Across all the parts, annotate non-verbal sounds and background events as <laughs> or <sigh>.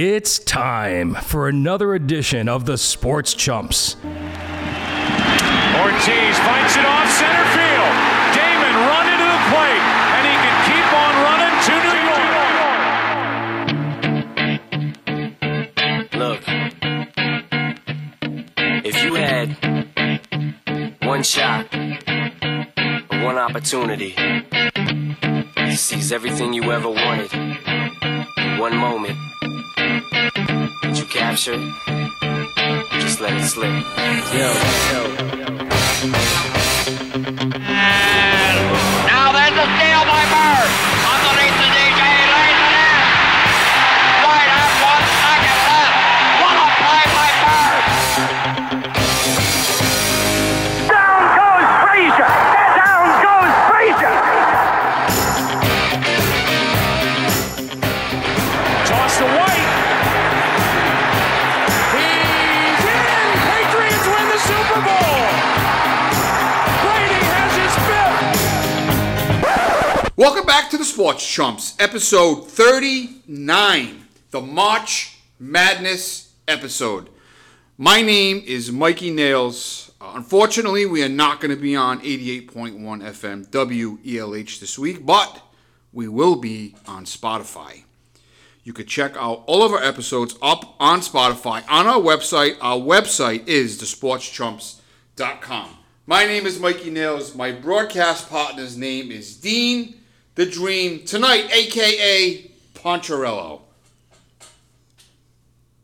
It's time for another edition of the Sports Chumps. Ortiz fights it off center field. Damon run into the plate, and he can keep on running to New York. Look, if you had one shot, one opportunity to seize everything you ever wanted, in one moment that you captured, just let it slip. Yo, yo. Now there's a Welcome back to the Sports Chumps, episode 39, the March Madness episode. My name is Mikey Nails. Uh, unfortunately, we are not going to be on 88.1 FM WELH this week, but we will be on Spotify. You could check out all of our episodes up on Spotify on our website. Our website is thesportschumps.com. My name is Mikey Nails. My broadcast partner's name is Dean the Dream tonight, aka Poncherello.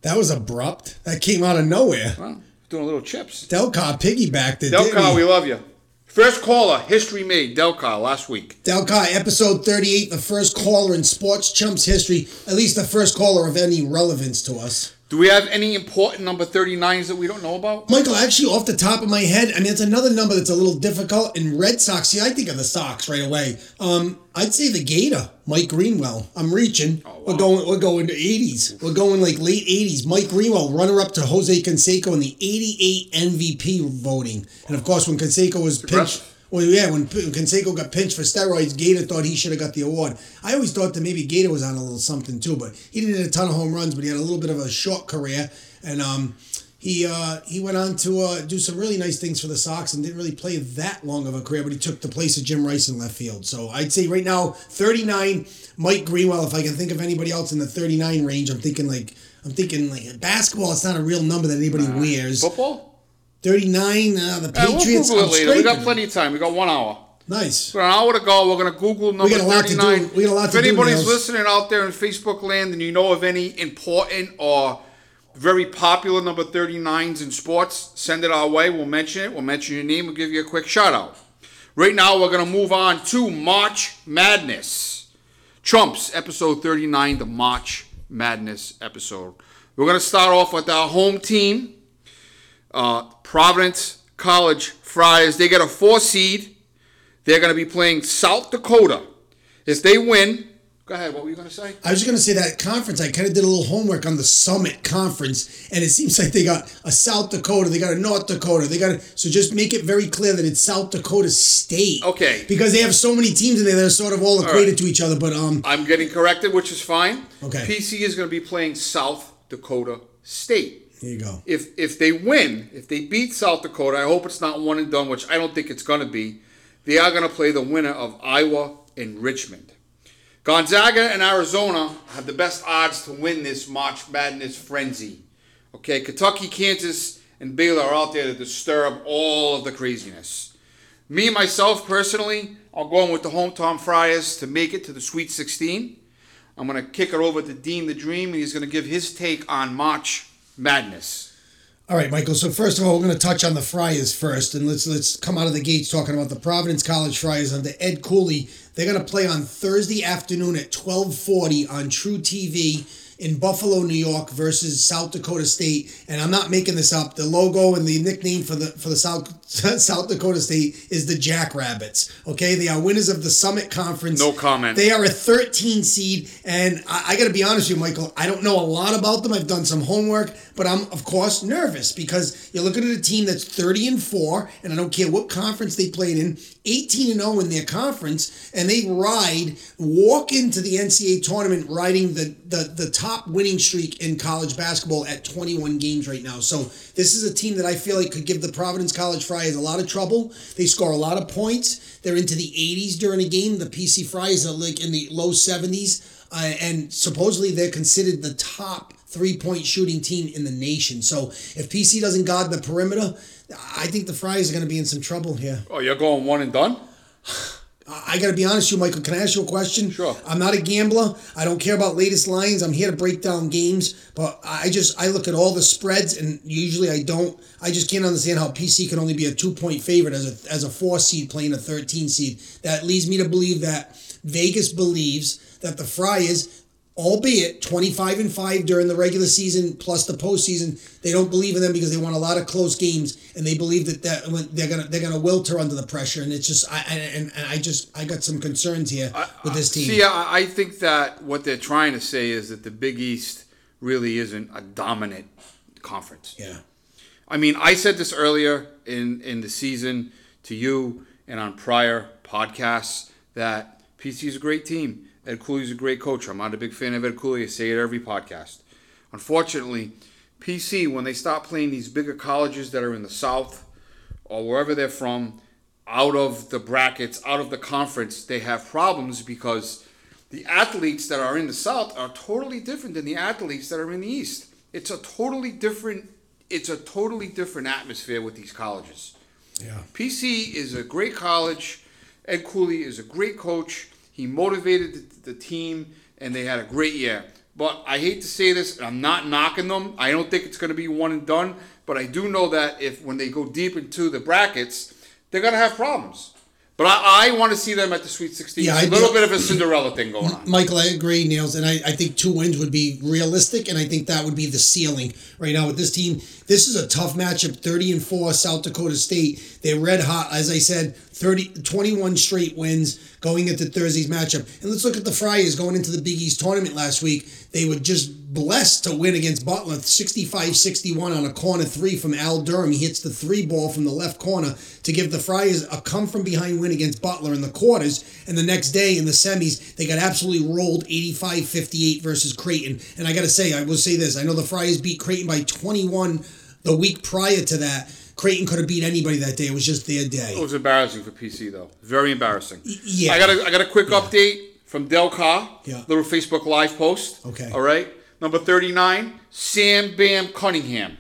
That was abrupt. That came out of nowhere. Well, doing little chips. Delcar piggybacked it. Delcar, we love you. First caller, history made, Delcar, last week. Delcar, episode 38, the first caller in Sports Chumps history, at least the first caller of any relevance to us. Do we have any important number 39s that we don't know about? Michael, actually, off the top of my head, I mean, it's another number that's a little difficult. In Red Sox, see, I think of the Sox right away. Um, I'd say the Gator, Mike Greenwell. I'm reaching. Oh, wow. We're going. We're going to 80s. We're going like late 80s. Mike Greenwell, runner up to Jose Canseco in the 88 MVP voting, and of course, when Canseco was pinched. Well, yeah, when Canseco got pinched for steroids, Gator thought he should have got the award. I always thought that maybe Gator was on a little something too, but he didn't hit a ton of home runs, but he had a little bit of a short career, and um, he uh, he went on to uh, do some really nice things for the Sox and didn't really play that long of a career, but he took the place of Jim Rice in left field. So I'd say right now, 39, Mike Greenwell. If I can think of anybody else in the 39 range, I'm thinking like I'm thinking like basketball. It's not a real number that anybody wears. Football? 39, uh, the Yeah, we'll Patriots. Google it later. We got plenty of time. We got one hour. Nice. We got an hour to go. We're going to Google number got a lot to do. 39. We got a lot if to do, anybody's Nails. listening out there in Facebook land and you know of any important or very popular number 39s in sports, send it our way. We'll mention it. We'll mention your name. We'll give you a quick shout out. Right now, we're going to move on to March Madness. Trumps, episode 39, the March Madness episode. We're going to start off with our home team, uh, Providence College Friars. They get a four seed. They're going to be playing South Dakota. If they win, go ahead. What were you going to say? I was just going to say that conference, I kind of did a little homework on the Summit Conference, and it seems like they got a South Dakota, they got a North Dakota, they got a, so just make it very clear that it's South Dakota State. Okay. Because they have so many teams in there that are sort of all equated right. to each other, but um, I'm getting corrected, which is fine. Okay. PC is going to be playing South Dakota State. You go. If if they win, if they beat South Dakota, I hope it's not one and done, which I don't think it's going to be. They are going to play the winner of Iowa and Richmond. Gonzaga and Arizona have the best odds to win this March Madness frenzy. Okay, Kentucky, Kansas, and Baylor are out there to disturb all of the craziness. Me myself personally, I'm going with the hometown Friars to make it to the Sweet 16. I'm going to kick it over to Dean the Dream, and he's going to give his take on March Madness. All right, Michael. So first of all, we're going to touch on the Friars first, and let's let's come out of the gates talking about the Providence College Friars under Ed Cooley. They're going to play on Thursday afternoon at twelve forty on truTV in Buffalo, New York versus South Dakota State. And I'm not making this up. The logo and the nickname for the for the South <laughs> South Dakota State is the Jackrabbits. Okay, they are winners of the Summit Conference. No comment. They are a 13 seed, and I, I got to be honest with you, Michael. I don't know a lot about them. I've done some homework, but I'm of course nervous because you're looking at a team that's 30 and four, and I don't care what conference they played in, 18 and 0 in their conference, and they ride walk into the NCAA tournament riding the the the top winning streak in college basketball at 21 games right now. So this is a team that I feel like could give the Providence College Friars a lot of trouble. They score a lot of points. They're into the 80s during a game. The PC Friars are like in the low 70s. Uh, and supposedly they're considered the top three point shooting team in the nation. So if PC doesn't guard the perimeter, I think the Friars are going to be in some trouble here. Oh, you're going one and done? <sighs> <sighs> <sighs> I got to be honest with you, Michael. Can I ask you a question? Sure. I'm not a gambler. I don't care about latest lines. I'm here to break down games. But I just I look at all the spreads, and usually I don't. I just can't understand how PC can only be a two point favorite as a as a four seed playing a 13 seed. That leads me to believe that Vegas believes that the Friars albeit 25 and 5 during the regular season plus the postseason they don't believe in them because they won a lot of close games and they believe that, that when they're gonna they're gonna wilter under the pressure and it's just I, I and, and I just I got some concerns here with this team See, I, I think that what they're trying to say is that the Big East really isn't a dominant conference. yeah I mean, I said this earlier in in the season to you and on prior podcasts that PC is a great team. Ed Cooley's a great coach. I'm not a big fan of Ed Cooley. I say it every podcast. Unfortunately, PC when they stop playing these bigger colleges that are in the South or wherever they're from, out of the brackets, out of the conference, they have problems because the athletes that are in the South are totally different than the athletes that are in the East. It's a totally different it's a totally different atmosphere with these colleges. yeah PC is a great college. Ed Cooley is a great coach. He motivated the, the team, and they had a great year. But I hate to say this, I'm not knocking them. I don't think it's going to be one and done. But I do know that if when they go deep into the brackets, they're going to have problems. But I, I want to see them at the Sweet 16. Yeah, it's a little bit of a Cinderella thing going on. Michael, I agree, Nails, and I, I think two wins would be realistic, and I think that would be the ceiling right now with this team. This is a tough matchup, 30 and 4, South Dakota State. They're red hot, as I said, 30, 21 straight wins going into Thursday's matchup. And let's look at the Friars going into the Big East tournament last week. They were just blessed to win against Butler 65 61 on a corner three from Al Durham. He hits the three ball from the left corner to give the Friars a come from behind win against Butler in the quarters. And the next day in the semis, they got absolutely rolled 85 58 versus Creighton. And I got to say, I will say this I know the Friars beat Creighton by 21 the week prior to that. Creighton could have beat anybody that day. It was just their day. It was embarrassing for PC though. Very embarrassing. yeah. I got a I got a quick update from Del Carr. Yeah. Little Facebook Live post. Okay. All right. Number thirty nine, Sam Bam Cunningham.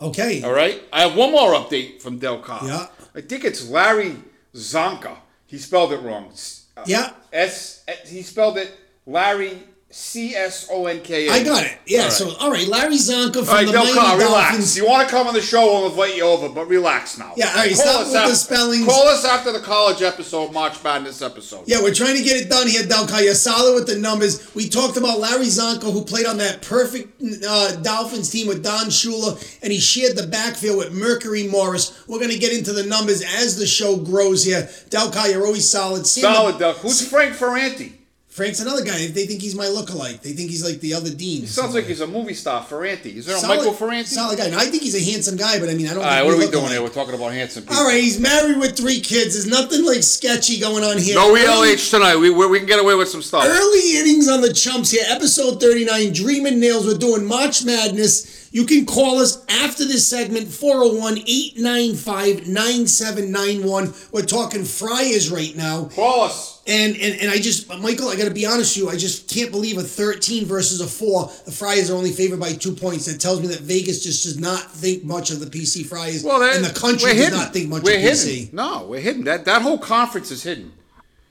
Okay. All right. I have one more update from Del Carr. Yeah. I think it's Larry Csonka. He spelled it wrong. Uh, Yeah. S. He spelled it Larry C S O N K A. I got it. Yeah. All right. So, all right, Larry Csonka from All right, the Miami Carr, relax. Dolphins. You want to come on the show, we'll invite you over, but relax now. Yeah, all right, Call stop us with the after- spellings. Call us after the college episode, March Madness episode. Yeah, we're trying to get it done here, Delkai. You're solid with the numbers. We talked about Larry Csonka, who played on that perfect uh, Dolphins team with Don Shula, and he shared the backfield with Mercury Morris. We're going to get into the numbers as the show grows here. Delkai, you're always solid. Sam- Solid, Duck. Who's Frank Ferranti? Frank's another guy. They think he's my lookalike. They think he's like the other Dean. Sounds like he's a movie star, Ferranti. Is there a Michael Ferranti? Solid guy. No, I think he's a handsome guy, but I mean, I don't. All right, what are we doing here? We're talking about handsome people. All right, he's married with three kids. There's nothing like sketchy going on here. No Early- ELH tonight. We, we, we can get away with some stuff. Early innings on the chumps here. Episode 39, Dreamin' Nails. We're doing March Madness. You can call us after this segment, 401 895 9791. We're talking Friars right now. Call us. And, and and I just, Michael, I got to be honest with you. I just can't believe a 13 versus a 4. The Friars are only favored by two points. That tells me that Vegas just does not think much of the PC Friars. Well, that, and the country does hidden. not think much we're of hidden. PC. No, we're hidden. That that whole conference is hidden.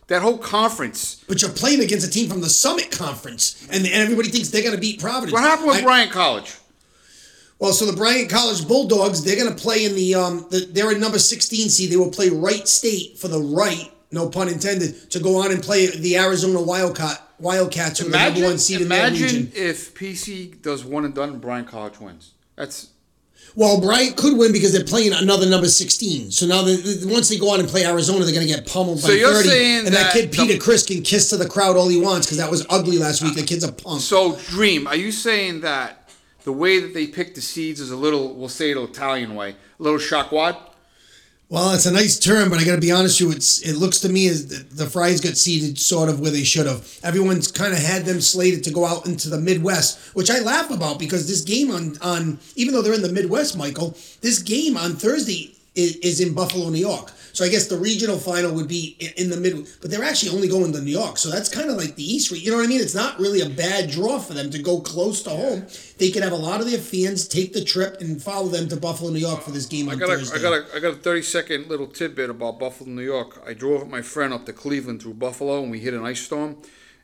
That whole conference. But you're playing against a team from the Summit Conference, and, and everybody thinks they're going to beat Providence. What happened with I- Bryant College? Well, so the Bryant College Bulldogs, they're going to play in the um, the, they're in number 16 seed. They will play Wright State for the right, no pun intended, to go on and play the Arizona Wildcat Wildcats, who are the number one seed in their imagine region. if PC does one and done and Bryant College wins. That's Well, Bryant could win because they're playing another number 16. So now, the, the, once they go on and play Arizona, they're going to get pummeled So by you're 30. saying and that, that kid the- Peter Chris can kiss to the crowd all he wants because that was ugly last week. The kid's a punk. so. Dream, are you saying that the way that they pick the seeds is a little, we'll say it Italian way, a little chacwad? Well, it's a nice term, but I got to be honest with you. It's it looks to me as the, Friars got seated sort of where they should have. Everyone's kind of had them slated to go out into the Midwest, which I laugh about because this game on on even though they're in the Midwest, Michael, this game on Thursday is, is in Buffalo, New York. So I guess the regional final would be in the mid, but they're actually only going to New York. So that's kind of like the East. You know what I mean? It's not really a bad draw for them to go close to home. They could have a lot of their fans take the trip and follow them to Buffalo, New York for this game I on got a, Thursday. I got a, I got a 30 second little tidbit about Buffalo, New York. I drove with my friend up to Cleveland through Buffalo, and we hit an ice storm,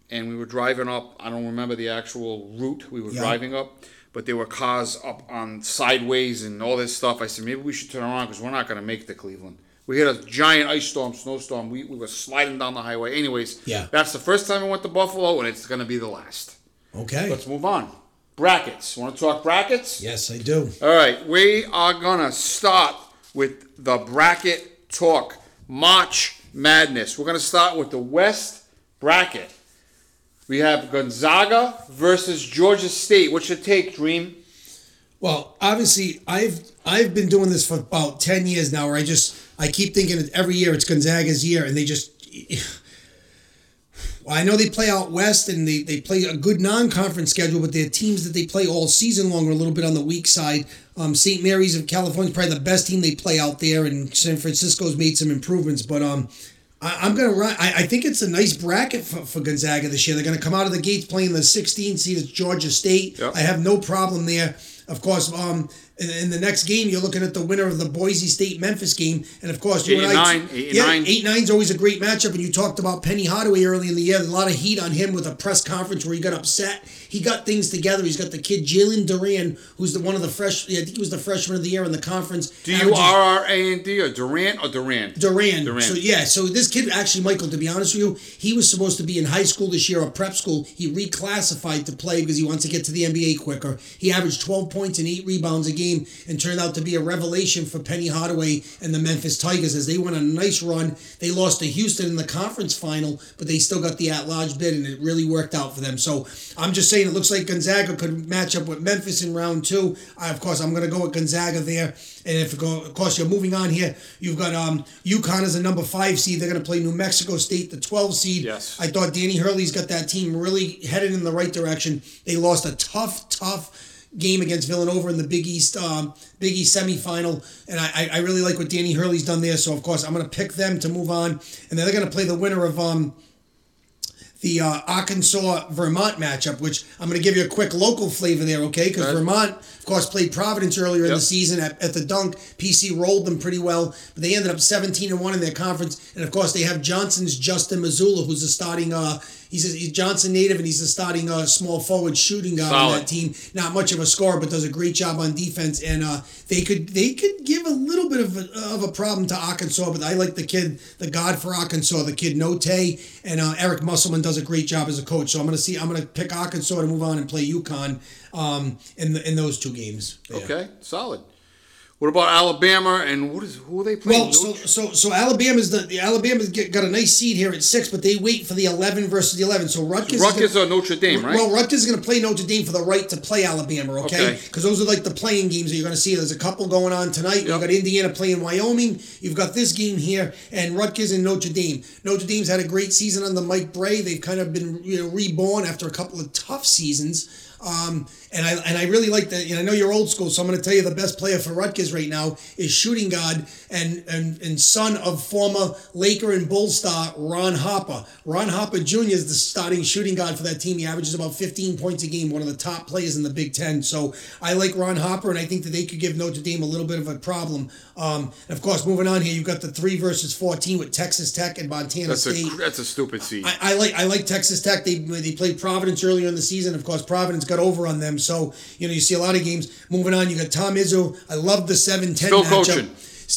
and we were driving up. I don't remember the actual route we were Yeah. driving up, but there were cars up on sideways and all this stuff. I said maybe we should turn around because we're not going to make it to Cleveland. We hit a giant ice storm, snowstorm. We, we were sliding down the highway. Anyways, Yeah. that's the first time I went to Buffalo, and it's going to be the last. okay. Let's move on. Brackets. Want to talk brackets? Yes, I do. All right, we are gonna start with the bracket talk. March Madness. We're gonna start with the West bracket. We have Gonzaga versus Georgia State. What's your take, Dream? Well, obviously, I've I've been doing this for about ten years now. Where I just I keep thinking that every year it's Gonzaga's year, and they just. <sighs> Well, I know they play out west and they, they play a good non-conference schedule, but their teams that they play all season long are a little bit on the weak side. Um, St. Mary's of California is probably the best team they play out there, and San Francisco's made some improvements. But um, I, I'm gonna run. I, I think it's a nice bracket for, for Gonzaga this year. They're gonna come out of the gates playing the 16 seed at Georgia State. Yep. I have no problem there. Of course, um, in, in the next game, you're looking at the winner of the Boise State Memphis game, and of course, you Eight and I, nine, eight yeah, nine. eight nine's always a great matchup. And you talked about Penny Hardaway early in the year. A lot of heat on him with a press conference where he got upset. He got things together. He's got the kid Jalen Duren, who's the one of the fresh. I think he was the freshman of the year in the conference. Do you R R A N D or Durant or Durant? Duran. Durant. So yeah, so this kid actually, Michael, to be honest with you, he was supposed to be in high school this year or prep school. He reclassified to play because he wants to get to the NBA quicker. He averaged 12 points and eight rebounds a game and turned out to be a revelation for Penny Hardaway and the Memphis Tigers as they went on a nice run. They lost to Houston in the conference final, but they still got the at-large bid and it really worked out for them. So I'm just saying it looks like Gonzaga could match up with Memphis in round two. I, of course, I'm going to go with Gonzaga there. And if, of course, you're moving on here, you've got um, UConn as a number five seed. They're going to play New Mexico State, the 12 seed. Yes. I thought Danny Hurley's got that team really headed in the right direction. They lost a tough, tough game against Villanova in the Big East, um, Big East semifinal, and I, I- really like what Danny Hurley's done there. So of course I'm going to pick them to move on, and then they're going to play the winner of um, the uh, Arkansas Vermont matchup, which I'm going to give you a quick local flavor there, okay? Because Okay. Vermont, of course, played Providence earlier in the season at, at the dunk. PC rolled them pretty well, but they ended up 17 and one in their conference. And of course, they have Johnston's Justin Mazzulla, who's a starting. Uh, he's a he's Johnson native, and he's a starting uh, small forward shooting guard on that team. Not much of a scorer, but does a great job on defense. And uh, they could they could give a little bit of a, of a problem to Arkansas, but I like the kid, the god for Arkansas, the kid Note, and uh, Eric Musselman does a great job as a coach. So I'm gonna see I'm gonna pick Arkansas to move on and play UConn um, in the, in those two games. Yeah. Okay, solid. What about Alabama and what is who are they playing? Well, so so so Alabama's the, the Alabama's get, got a nice seed here at six, but they wait for the eleven versus the eleven. So Rutgers, is Rutgers gonna- or Notre Dame, right? Well, Rutgers is going to play Notre Dame for the right to play Alabama, okay? Okay. Because those are like the playing games that you're going to see. There's a couple going on tonight. You've got Indiana playing Wyoming. You've got this game here, and Rutgers and Notre Dame. Notre Dame's had a great season under Mike Brey. They've kind of been you know reborn after a couple of tough seasons. Um, and I and I really like that. And I know you're old school, so I'm going to tell you the best player for Rutgers right now is shooting guard and and and son of former Laker and Bull star Ron Harper. Ron Harper Jr. is the starting shooting guard for that team. He averages about 15 points a game, one of the top players in the Big Ten. So I like Ron Harper, and I think that they could give Notre Dame a little bit of a problem. Um, and of course, moving on here, you've got the three versus 14 with Texas Tech and Montana that's State. a that's a stupid seed. I, I like I like Texas Tech. They they played Providence earlier in the season. Of course, Providence got over on them. So you know you see a lot of games. Moving on, you got Tom Izzo. I love the 7-10 Still matchup. coaching.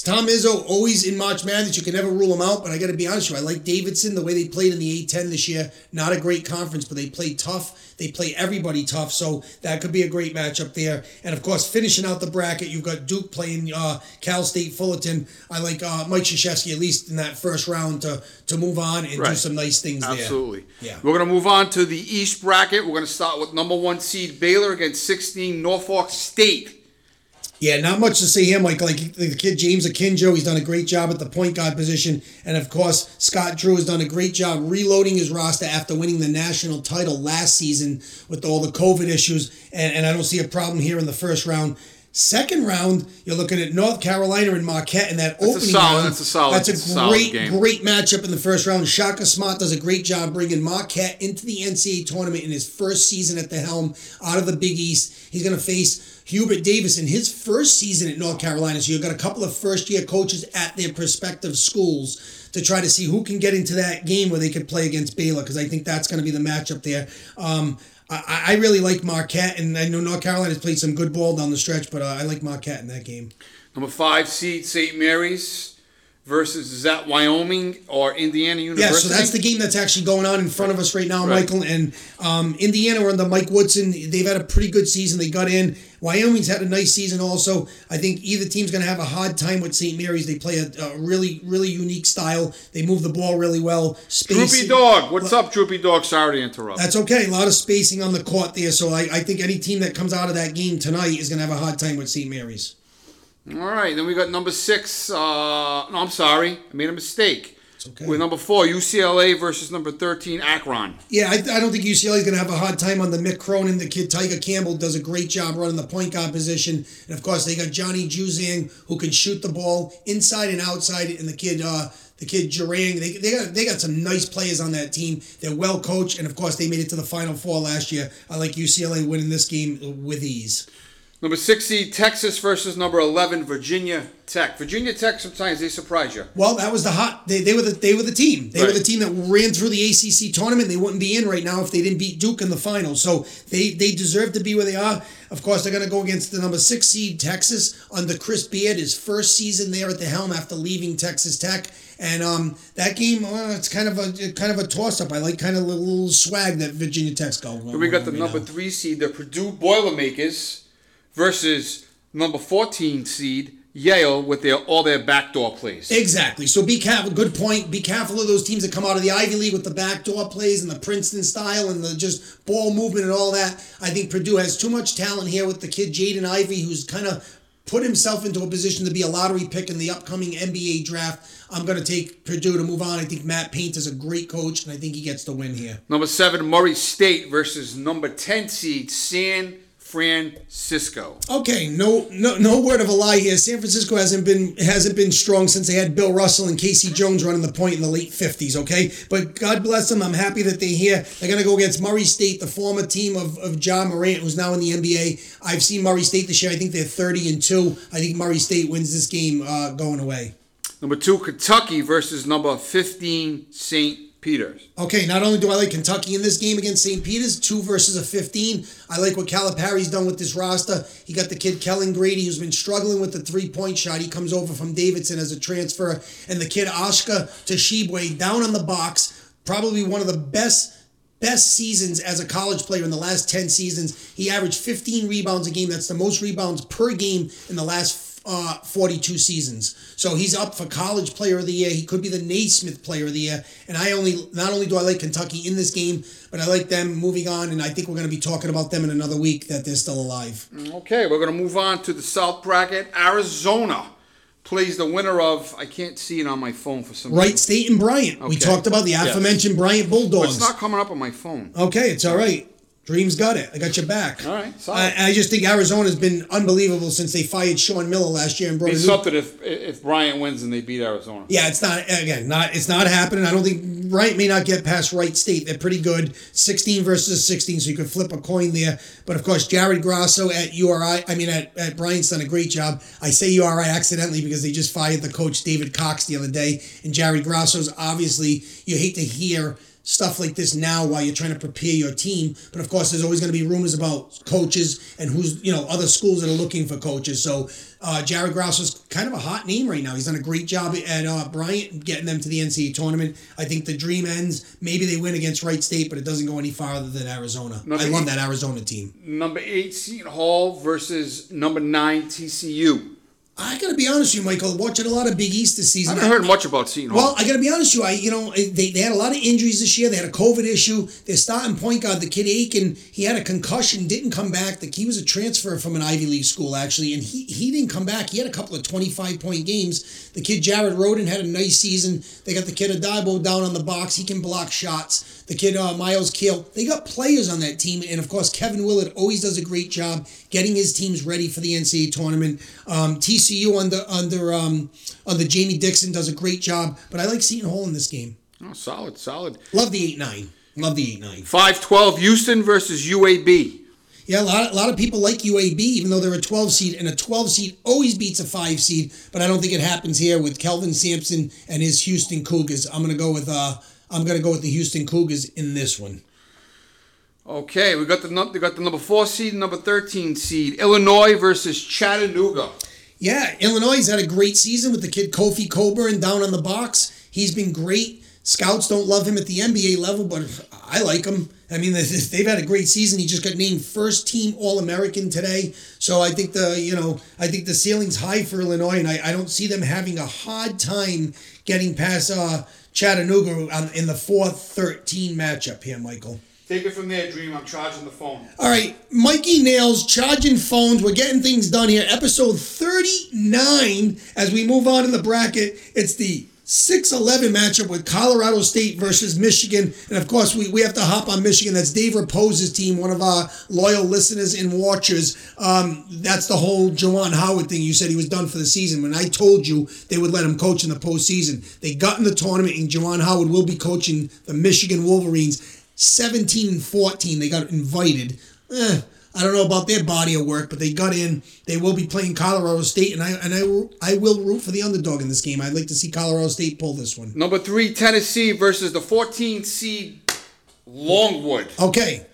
Tom Izzo always in March Madness. You can never rule him out. But I got to be honest with you, I like Davidson the way they played in the A10 this year. Not a great conference, but they played tough. They play everybody tough. So that could be a great matchup there. And of course, finishing out the bracket, you've got Duke playing uh, Cal State Fullerton. I like uh, Mike Krzyzewski at least in that first round to to move on and do some nice things there. Absolutely. Yeah. We're going to move on to the East bracket. We're going to start with number one seed Baylor against 16 Norfolk State. Yeah, not much to see here, Mike. Like the kid James Akinjo, he's done a great job at the point guard position, and of course Scott Drew has done a great job reloading his roster after winning the national title last season with all the COVID issues, and, and I don't see a problem here in the first round. Second round, you're looking at North Carolina and Marquette in that That's opening solid- round. that's a solid- That's a that's a great, great matchup in the first round. Shaka Smart does a great job bringing Marquette into the NCAA tournament in his first season at the helm out of the Big East. He's going to face Hubert Davis in his first season at North Carolina. So you've got a couple of first year coaches at their respective schools to try to see who can get into that game where they could play against Baylor because I think that's going to be the matchup there. Um, I, I really like Marquette, and I know North Carolina's played some good ball down the stretch, but uh, I like Marquette in that game. Number five seed St. Mary's versus is that Wyoming or Indiana University? Yeah, so that's the game that's actually going on in front of us right now, Right. Michael. And um, Indiana were under Mike Woodson. They've had a pretty good season. They got in. Wyoming's had a nice season also. I think either team's going to have a hard time with St. Mary's. They play a, a really, really unique style. They move the ball really well. Droopy Dog. What's up, Droopy Dog? Sorry to interrupt. That's okay. A lot of spacing on the court there. So I, I think any team that comes out of that game tonight is going to have a hard time with St. Mary's. All right, then we got number six. Uh, no, I'm sorry, I made a mistake. Okay. With number four, UCLA versus number thirteen, Akron. Yeah, I, I don't think UCLA is going to have a hard time on the Mick Cronin. The kid Tyger Campbell does a great job running the point guard position, and of course they got Johnny Juzang who can shoot the ball inside and outside, and the kid uh, the kid Durang. They, they got they got some nice players on that team. They're well coached, and of course they made it to the Final Four last year. I like UCLA winning this game with ease. Number six seed, Texas versus number eleven, Virginia Tech. Virginia Tech sometimes they surprise you. Well, that was the hot. They, they were the they were the team. They were the team that ran through the ACC tournament. They wouldn't be in right now if they didn't beat Duke in the final. So they they deserve to be where they are. Of course, they're going to go against the number six seed Texas under Chris Beard, his first season there at the helm after leaving Texas Tech. And um, that game, uh, it's kind of a kind of a toss up. I like kind of a little swag that Virginia Tech's got. We got the right number now. three seed, the Purdue Boilermakers, versus number fourteen seed Yale with their all their backdoor plays. Exactly. So be careful. Good point. Be careful of those teams that come out of the Ivy League with the backdoor plays and the Princeton style and the just ball movement and all that. I think Purdue has too much talent here with the kid Jaden Ivey, who's kind of put himself into a position to be a lottery pick in the upcoming NBA draft. I'm going to take Purdue to move on. I think Matt Paint is a great coach, and I think he gets the win here. Number seven, Murray State versus number ten seed San Francisco. Okay, no, no, no word of a lie here. San Francisco hasn't been hasn't been strong since they had Bill Russell and K.C. Jones running the point in the late fifties. Okay, but God bless them. I'm happy that they're here. They're gonna go against Murray State, the former team of, of John Morant, who's now in the NBA. I've seen Murray State this year. I think they're 30 and two. I think Murray State wins this game uh, going away. Number two, Kentucky versus number fifteen St. Peter's. Okay, not only do I like Kentucky in this game against St. Peter's, two versus a 15, I like what Calipari's done with this roster. He got the kid Kellen Grady, who's been struggling with the three point shot. He comes over from Davidson as a transfer. And the kid Oscar Tshiebwe down on the box, probably one of the best best seasons as a college player in the last 10 seasons. He averaged 15 rebounds a game. That's the most rebounds per game in the last uh, 42 seasons. So he's up for college player of the year. He could be the Naismith player of the year. And I only, not only do I like Kentucky in this game, but I like them moving on. And I think we're going to be talking about them in another week that they're still alive. Okay, we're going to move on to the South bracket. Arizona plays the winner of, I can't see it on my phone for some reason. Wright State and Bryant. We talked about the Yes. aforementioned Bryant Bulldogs. It's not coming up on my phone. Okay, it's all right. Dreams got it. I got your back. All right. I, I just think Arizona's been unbelievable since they fired Sean Miller last year and brought It's something if if Bryant wins and they beat Arizona. Yeah, it's not again. Not it's not happening. I don't think Wright may not get past Wright State. They're pretty good. Sixteen versus sixteen, so you could flip a coin there. But of course, Jared Grasso at URI. I mean, at, at Bryant's done a great job. I say URI accidentally because they just fired the coach David Cox the other day, and Jared Grasso's obviously you hate to hear stuff like this now while you're trying to prepare your team. But of course, there's always going to be rumors about coaches and who's, you know, other schools that are looking for coaches. So uh, Jared Grasso's kind of a hot name right now. He's done a great job at uh, Bryant getting them to the NCAA tournament. I think the dream ends. Maybe they win against Wright State, but it doesn't go any farther than Arizona. Number I love eight. that Arizona team. Number eight seed Hall versus number nine TCU. I gotta be honest with you, Michael. Watching a lot of Big East this season. I haven't heard much about Seton Hall. Well, I got to be honest with you. I, you know, they, they had a lot of injuries this year. They had a COVID issue. Their starting point guard, the kid Aiken, he had a concussion, didn't come back. The, he was a transfer from an Ivy League school, actually, and he, he didn't come back. He had a couple of 25 point games. The kid Jared Rhoden had a nice season. They got the kid Adibo down on the box. He can block shots. The kid uh, Miles Keel. They got players on that team, and of course, Kevin Willard always does a great job getting his teams ready for the NCAA tournament. Um, TCU under under um, under Jamie Dixon does a great job, but I like Seton Hall in this game. oh, solid, solid. Love the eight nine. Love the eight nine. 512 Houston versus UAB. Yeah, a lot, a lot of people like UAB, even though they're a 12 seed, and a 12 seed always beats a 5 seed, but I don't think it happens here with Kelvin Sampson and his Houston Cougars. I'm gonna go with uh I'm gonna go with the Houston Cougars in this one. Okay, we got the they got the number four seed, and number 13 seed. Illinois versus Chattanooga. Yeah, Illinois has had a great season with the kid Kofi Cockburn down on the box. He's been great. Scouts don't love him at the NBA level, but I like him. I mean, <laughs> they've had a great season. He just got named first team All American today. So I think the you know I think the ceiling's high for Illinois, and I, I don't see them having a hard time getting past uh, Chattanooga in the 4-13 matchup here, Michael. Take it from there, Dream. I'm charging the phone. All right, Mikey Nails charging phones. We're getting things done here. Episode 39. As we move on in the bracket, it's the 6-11 matchup with Colorado State versus Michigan. And of course, we, we have to hop on Michigan. That's Dave Rapose's team, one of our loyal listeners and watchers. Um, that's the whole Juwan Howard thing. You said he was done for the season. When I told you they would let him coach in the postseason, they got in the tournament, and Juwan Howard will be coaching the Michigan Wolverines. 17 and 14, they got invited. Eh, I don't know about their body of work, but they got in. They will be playing Colorado State, and I and I will, I will root for the underdog in this game. I'd like to see Colorado State pull this one. Number three, Tennessee versus the 14 seed Longwood. Okay,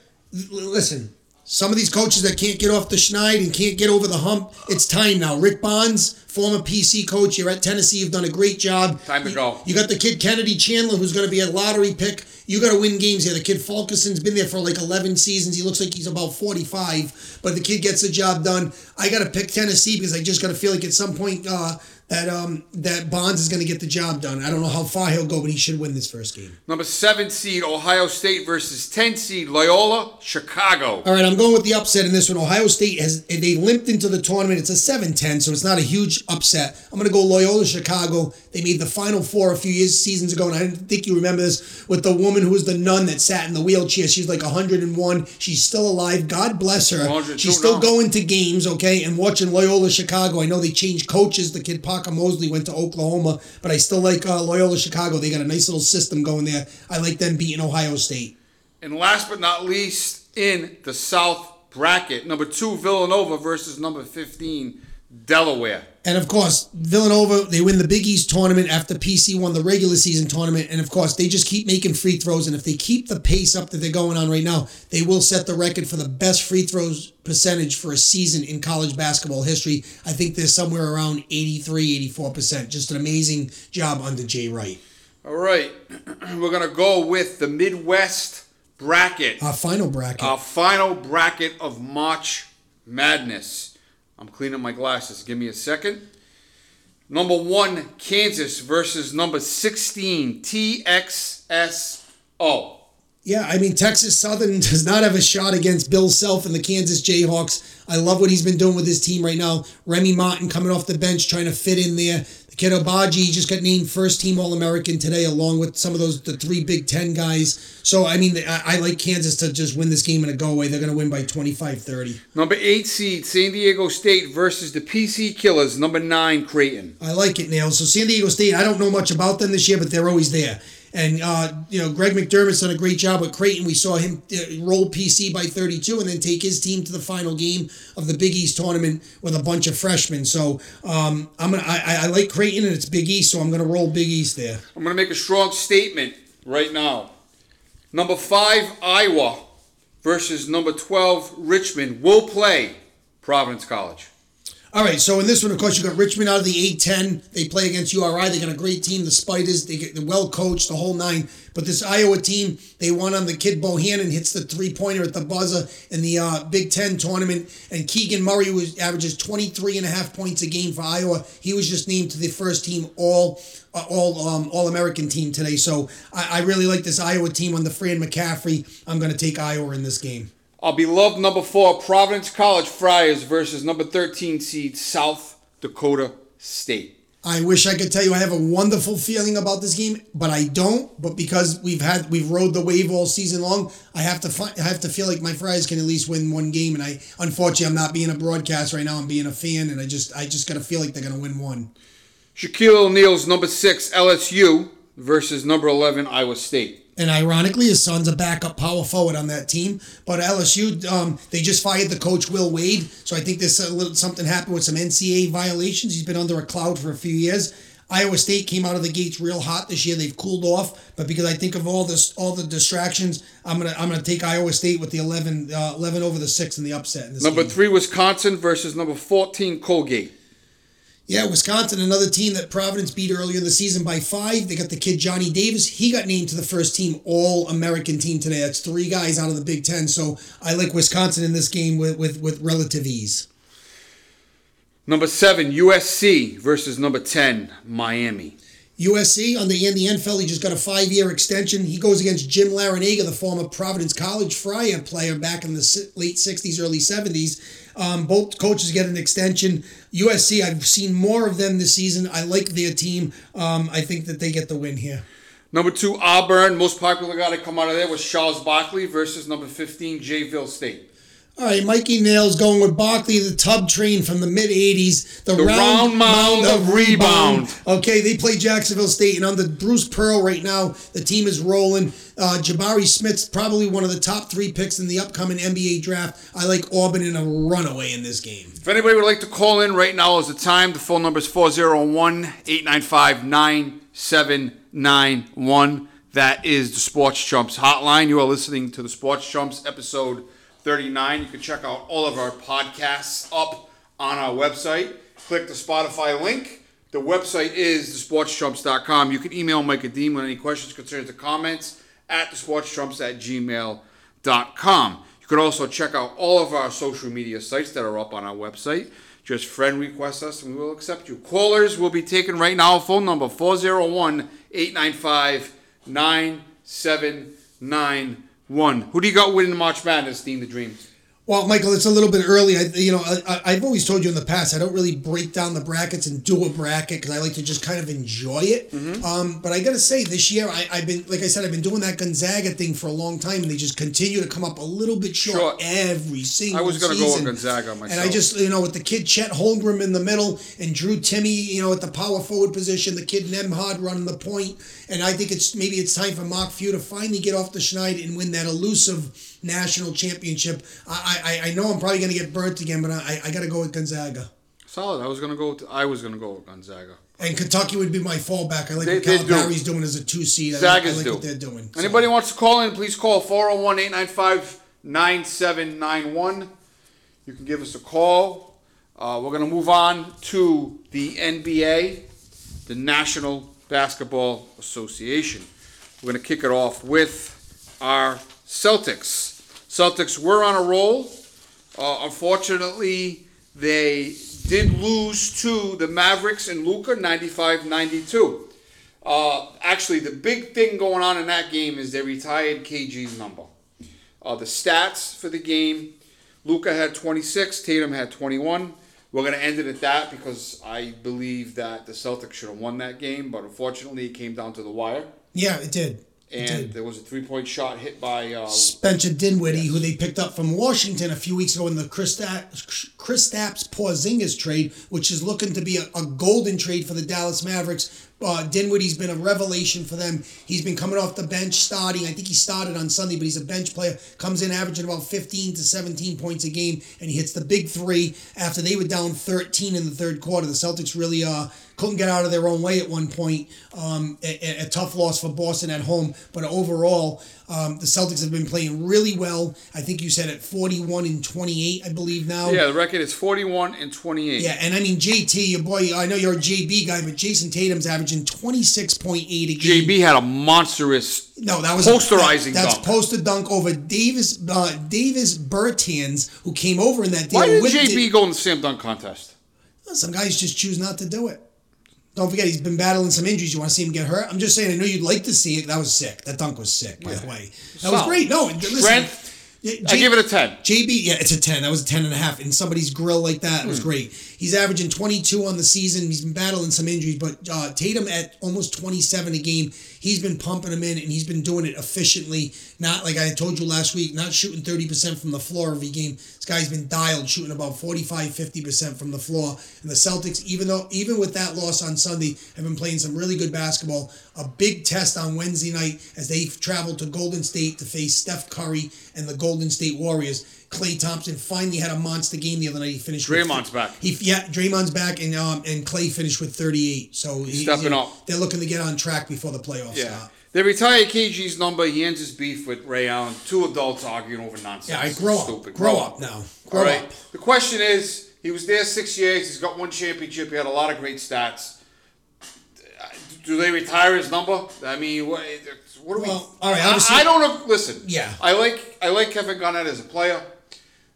listen. Some of these coaches that can't get off the schneid and can't get over the hump, it's time now. Rick Barnes, former PC coach, you're at Tennessee. You've done a great job. Time to You- go. You got the kid Kennedy Chandler, who's going to be a lottery pick. You got to win games here. The kid Fulkerson's been there for like 11 seasons. He looks like he's about 45, but the kid gets the job done. I got to pick Tennessee because I just got to feel like at some point uh, that um, that Barnes is going to get the job done. I don't know how far he'll go, but he should win this first game. Number seven seed Ohio State versus 10 seed Loyola Chicago. All right, I'm going with the upset in this one. Ohio State has they limped into the tournament. It's a 7-10, so it's not a huge upset. I'm going to go Loyola Chicago. They made the Final Four a few years seasons ago, and I think you remember this with the woman who was the nun that sat in the wheelchair. She was like 101. She's still alive. God bless her. She's still going to games, okay, and watching Loyola Chicago. I know they changed coaches. The kid Parker Mosley went to Oklahoma, but I still like uh, Loyola Chicago. They got a nice little system going there. I like them beating Ohio State. And last but not least, in the South bracket, number two Villanova versus number 15 Delaware. And of course, Villanova, they win the Big East tournament after PC won the regular season tournament. And of course, they just keep making free throws. And if they keep the pace up that they're going on right now, they will set the record for the best free throws percentage for a season in college basketball history. I think they're somewhere around 83, 84%. Just an amazing job under Jay Wright. All right, <clears throat> we're going to go with the Midwest bracket. Our final bracket. Our final bracket of March Madness. I'm cleaning my glasses. Give me a second. Number one, Kansas versus number 16, TXSO. Yeah, I mean Texas Southern <laughs> does not have a shot against Bill Self and the Kansas Jayhawks. I love what he's been doing with his team right now. Remy Martin coming off the bench trying to fit in there. The kid Agbaji just got named first team All American today, along with some of those the three Big Ten guys. So I mean, I, I like Kansas to just win this game in a go away. They're going to win by 25-30. Number eight seed, San Diego State versus the PC Killers, number nine, Creighton. I like it, Nail. So San Diego State, I don't know much about them this year, but they're always there. And uh, you know, Greg McDermott's done a great job with Creighton. We saw him uh, roll PC by 32 and then take his team to the final game of the Big East tournament with a bunch of freshmen. So um, I'm gonna, I, I like Creighton and it's Big East, so I'm gonna roll Big East there. I'm to make a strong statement right now. Number five, Iowa versus number 12, Richmond will play Providence College. All right, so in this one, of course, you got Richmond out of the A10. They play against URI. They got a great team, the Spiders. They get they're well coached, the whole nine. But this Iowa team, they won on the kid Bohannon hits the three pointer at the buzzer in the uh, Big Ten tournament, and Keegan Murray was averages 23 and a half points a game for Iowa. He was just named to the first team All uh, All um, All American team today. So I, I really like this Iowa team on the Fran McCaffery. I'm going to take Iowa in this game. Our beloved number four, Providence College Friars versus number 13 seed South Dakota State. I wish I could tell you I have a wonderful feeling about this game, but I don't. But because we've had we've rode the wave all season long, I have to find I have to feel like my Friars can at least win one game. And I unfortunately I'm not being a broadcast right now. I'm being a fan, and I just I just gotta feel like they're gonna win one. Shaquille O'Neal's number six LSU versus number 11 Iowa State. And ironically, his son's a backup power forward on that team. But LSU, um, they just fired the coach Will Wade, so I think there's a little something happened with some NCAA violations. He's been under a cloud for a few years. Iowa State came out of the gates real hot this year. They've cooled off, but because I think of all this, all the distractions, I'm gonna I'm gonna take Iowa State with the 11, uh, 11 over the six in the upset. In this Number game. three, Wisconsin versus number 14 Colgate. Yeah, Wisconsin, another team that Providence beat earlier in the season by five. They got the kid Johnny Davis. He got named to the first team All American team today. That's three guys out of the Big Ten. So I like Wisconsin in this game with with, with relative ease. Number seven, USC versus number 10, Miami. USC on the Andy Enfield, he just got a five-year extension. He goes against Jim Larranaga, the former Providence College Friar player back in the late '60s, early '70s. Um, both coaches get an extension. USC, I've seen more of them this season. I like their team. Um, I think that they get the win here. Number two, Auburn. Most popular guy to come out of there was Charles Barkley versus number 15, Jayville State. All right, Mikey Nails going with Barkley, the tub train from the mid 80s. The, The round mound of rebound. Okay, they play Jacksonville State, and under Bruce Pearl right now, the team is rolling. Uh, Jabari Smith's probably one of the top three picks in the upcoming NBA draft. I like Auburn in a runaway in this game. If anybody would like to call in right now is the time. The phone number is 401 895 9791. That is the Sports Chumps hotline. You are listening to the Sports Chumps episode 39. You can check out all of our podcasts up on our website. Click the Spotify link. The website is thesportschumps.com. You can email Mike Adeem with any questions, concerns, or comments at thesportschumps at gmail.com. You can also check out all of our social media sites that are up on our website. Just friend request us and we will accept you. Callers will be taken right now. Phone number 401 895 9791. Who do you got winning the March Madness, Dean the Dreams? Well, Michael, it's a little bit early. I, you know, I, I've always told you in the past I don't really break down the brackets and do a bracket because I like to just kind of enjoy it. Mm-hmm. Um, but I got to say, this year I, I've been, like I said, I've been doing that Gonzaga thing for a long time, and they just continue to come up a little bit short Sure. every single. I was gonna go with. Gonzaga and I just, you know, with the kid Chet Holmgren in the middle and Drew Timme, you know, at the power forward position, the kid Nembhard running the point, and I think it's maybe it's time for Mark Few to finally get off the schneid and win that elusive national championship. I, I, I know I'm probably going to get burnt again, but I, I got to go with Gonzaga. Solid. I was gonna go. With, I was gonna go with Gonzaga. And Kentucky would be my fallback. I like They- what they do. Calipari's doing as a two seed. I like, I like what they're doing. So- Anybody wants to call in, please call 401 895 9791. You can give us a call. Uh, we're going to move on to the NBA, the National Basketball Association. We're going to kick it off with our Celtics. Celtics were on a roll. Uh, unfortunately, they did lose to the Mavericks and Luka 95 92. Uh, actually, the big thing going on in that game is they retired KG's number. Uh, the stats for the game Luka had 26, Tatum had 21. We're going to end it at that because I believe that the Celtics should have won that game, but unfortunately, it came down to the wire. Yeah, it did. And there was a three point shot hit by. Uh, Spencer Dinwiddie, who they picked up from Washington a few weeks ago in the Kristaps Porzingis trade, which is looking to be a, a golden trade for the Dallas Mavericks. Uh, Dinwiddie's been a revelation for them. He's been coming off the bench starting. I think he started on Sunday, but he's a bench player. Comes in averaging about 15 to 17 points a game, and he hits the big three after they were down 13 in the third quarter. The Celtics really uh, couldn't get out of their own way at one point. Um, a, a- tough loss for Boston at home, but overall, um, the Celtics have been playing really well. I think you said at 41 and 28, I believe now. Yeah, the record is 41 and 28. Yeah, and I mean JT, your boy. I know you're a JB guy, but Jayson Tatum's averaging 26.8 a game. JB had a monstrous. No, that was Posterizing that- That's dunk. poster dunk over Davis uh, Davis Bertans, who came over in that deal. Why did JB Di- go in the slam dunk contest? Some guys just choose not to do it. Don't forget, he's been battling some injuries. You want to see him get hurt? I'm just saying. I know you'd like to see it. That was sick. That dunk was sick, by the way. That was great. No, listen. Yeah, I give it a 10. JB, yeah, it's a 10. That was a 10 and a half. And somebody's grill like that it was hmm. great. He's averaging 22 on the season. He's been battling some injuries, but uh, Tatum at almost 27 a game. He's been pumping them in, and he's been doing it efficiently. Not like I told you last week, not shooting 30% from the floor every game. This guy's been dialed, shooting about 45, 50% from the floor. And the Celtics, even though even with that loss on Sunday, have been playing some really good basketball. A big test on Wednesday night as they travel to Golden State to face Steph Curry and the Golden State Warriors. Klay Thompson finally had a monster game the other night. He finished. with- Draymond's back. He yeah, Draymond's back, and um and Klay finished with 38. So he, Stepping you know, up. They're looking to get on track before the playoffs Yeah. start. They retire KG's number. He ends his beef with Ray Allen. Two adults arguing over nonsense. Yeah, I grow up. Stupid. Grow up now. Grow All right. up. The question is, he was there six years. He's got one championship. He had a lot of great stats. Do they retire his number? I mean, what, what do we? All right, I, I don't know. Listen. Yeah. I like I like Kevin Garnett as a player.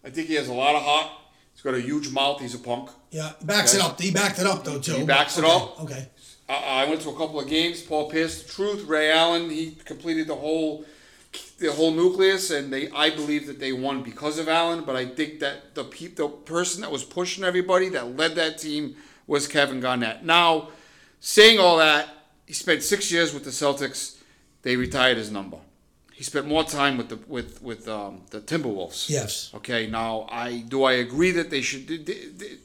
I think he has a lot of heart. He's got a huge mouth. He's a punk. Yeah, he backs Okay. it up. He backed it up though too. He backs it Okay, up. Okay. I, I went to a couple of games. Paul Pierce, the truth. Ray Allen, he completed the whole, the whole nucleus, and they. I believe that they won because of Allen. But I think that the peop, the person that was pushing everybody that led that team was Kevin Garnett. Now, saying all that, he spent six years with the Celtics. They retired his number. He spent more time with the with with um, the Timberwolves. Yes. Okay. Now, I do I agree that they should. They,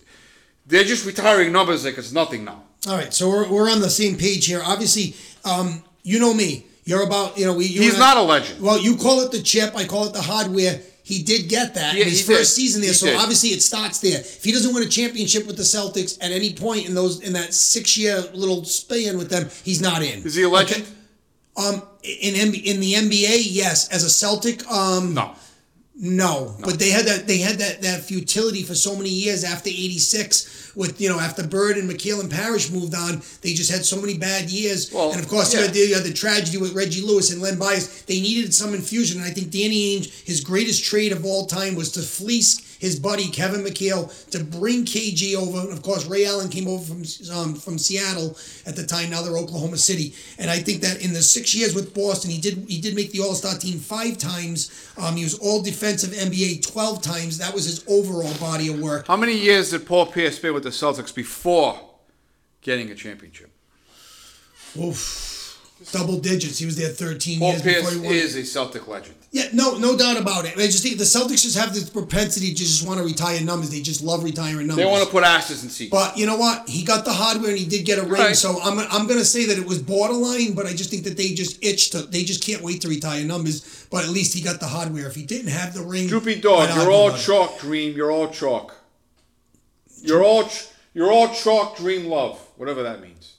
they're just retiring numbers like it's nothing now. All right, so we're, we're on the same page here. Obviously, um, you know me. You're about you know we. You He's not a legend. Well, you call it the chip. I call it the hardware. He did get that Yeah, in his first did. season there, He so did. obviously it starts there. If he doesn't win a championship with the Celtics at any point in those in that six year little span with them, he's not in. Is he a legend? Um, in MB in the NBA, yes. As a Celtic, um, No. no, but they had that they had that that futility for so many years after '86 with you know after Bird and McHale and Parish moved on, they just had so many bad years. Well, and of course, yeah. you, had the, you had the tragedy with Reggie Lewis and Len Bias. They needed some infusion, and I think Danny Ainge, his greatest trade of all time, was to fleece his buddy Kevin McHale to bring KG over. And of course, Ray Allen came over from um, from Seattle at the time. Now they're Oklahoma City, and I think that in the six years with Boston, he did he did make the All Star team five times. Um, he was All Defensive NBA twelve times. That was his overall body of work. How many years did Paul Pierce spend with the Celtics before getting a championship? Oof, double digits. He was there thirteen Paul years Pierce before he won. is a Celtic legend. Yeah, no, no doubt about it. I just think the Celtics just have this propensity to just want to retire numbers. They just love retiring numbers. They want to put asses in seats. But you know what? He got the hardware and he did get a ring. Right. So I'm I'm gonna say that it was borderline, but I just think that they just itched to. They just can't wait to retire numbers. But at least he got the hardware. If he didn't have the ring, Droopy dog, you're all chalk, dream. You're all chalk. You're all ch- you're all chalk, dream, love, whatever that means.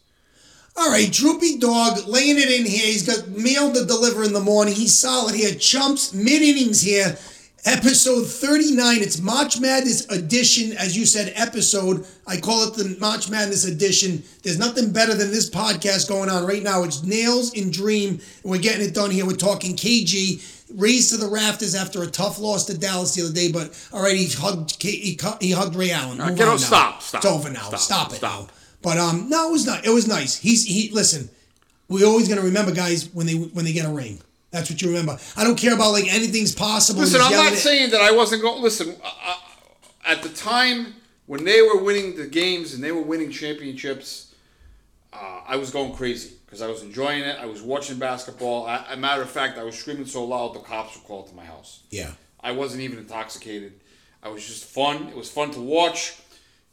All right, Droopy Dog laying it in here. He's got mail to deliver in the morning. He's solid here. Chumps, mid innings here. Episode 39. It's March Madness edition. As you said, episode. I call it the March Madness edition. There's nothing better than this podcast going on right now. It's Nails and Dream. We're getting it done here. We're talking KG. Raised to the rafters after a tough loss to Dallas the other day, but all right, he hugged he, he hugged Ray Allen. right, get on stop, stop, It's over now. stop, Stop, it stop. now. But um, no, it was not. It was nice. He's he. Listen, we always gonna remember guys when they when they get a ring. That's what you remember. I don't care about like anything's possible. Listen, I'm not saying that I wasn't going. Listen, uh, uh, at the time when they were winning the games and they were winning championships, uh, I was going crazy because I was enjoying it. I was watching basketball. A a matter of fact, I was screaming so loud the cops were called to my house. Yeah. I wasn't even intoxicated. I was just fun. It was fun to watch.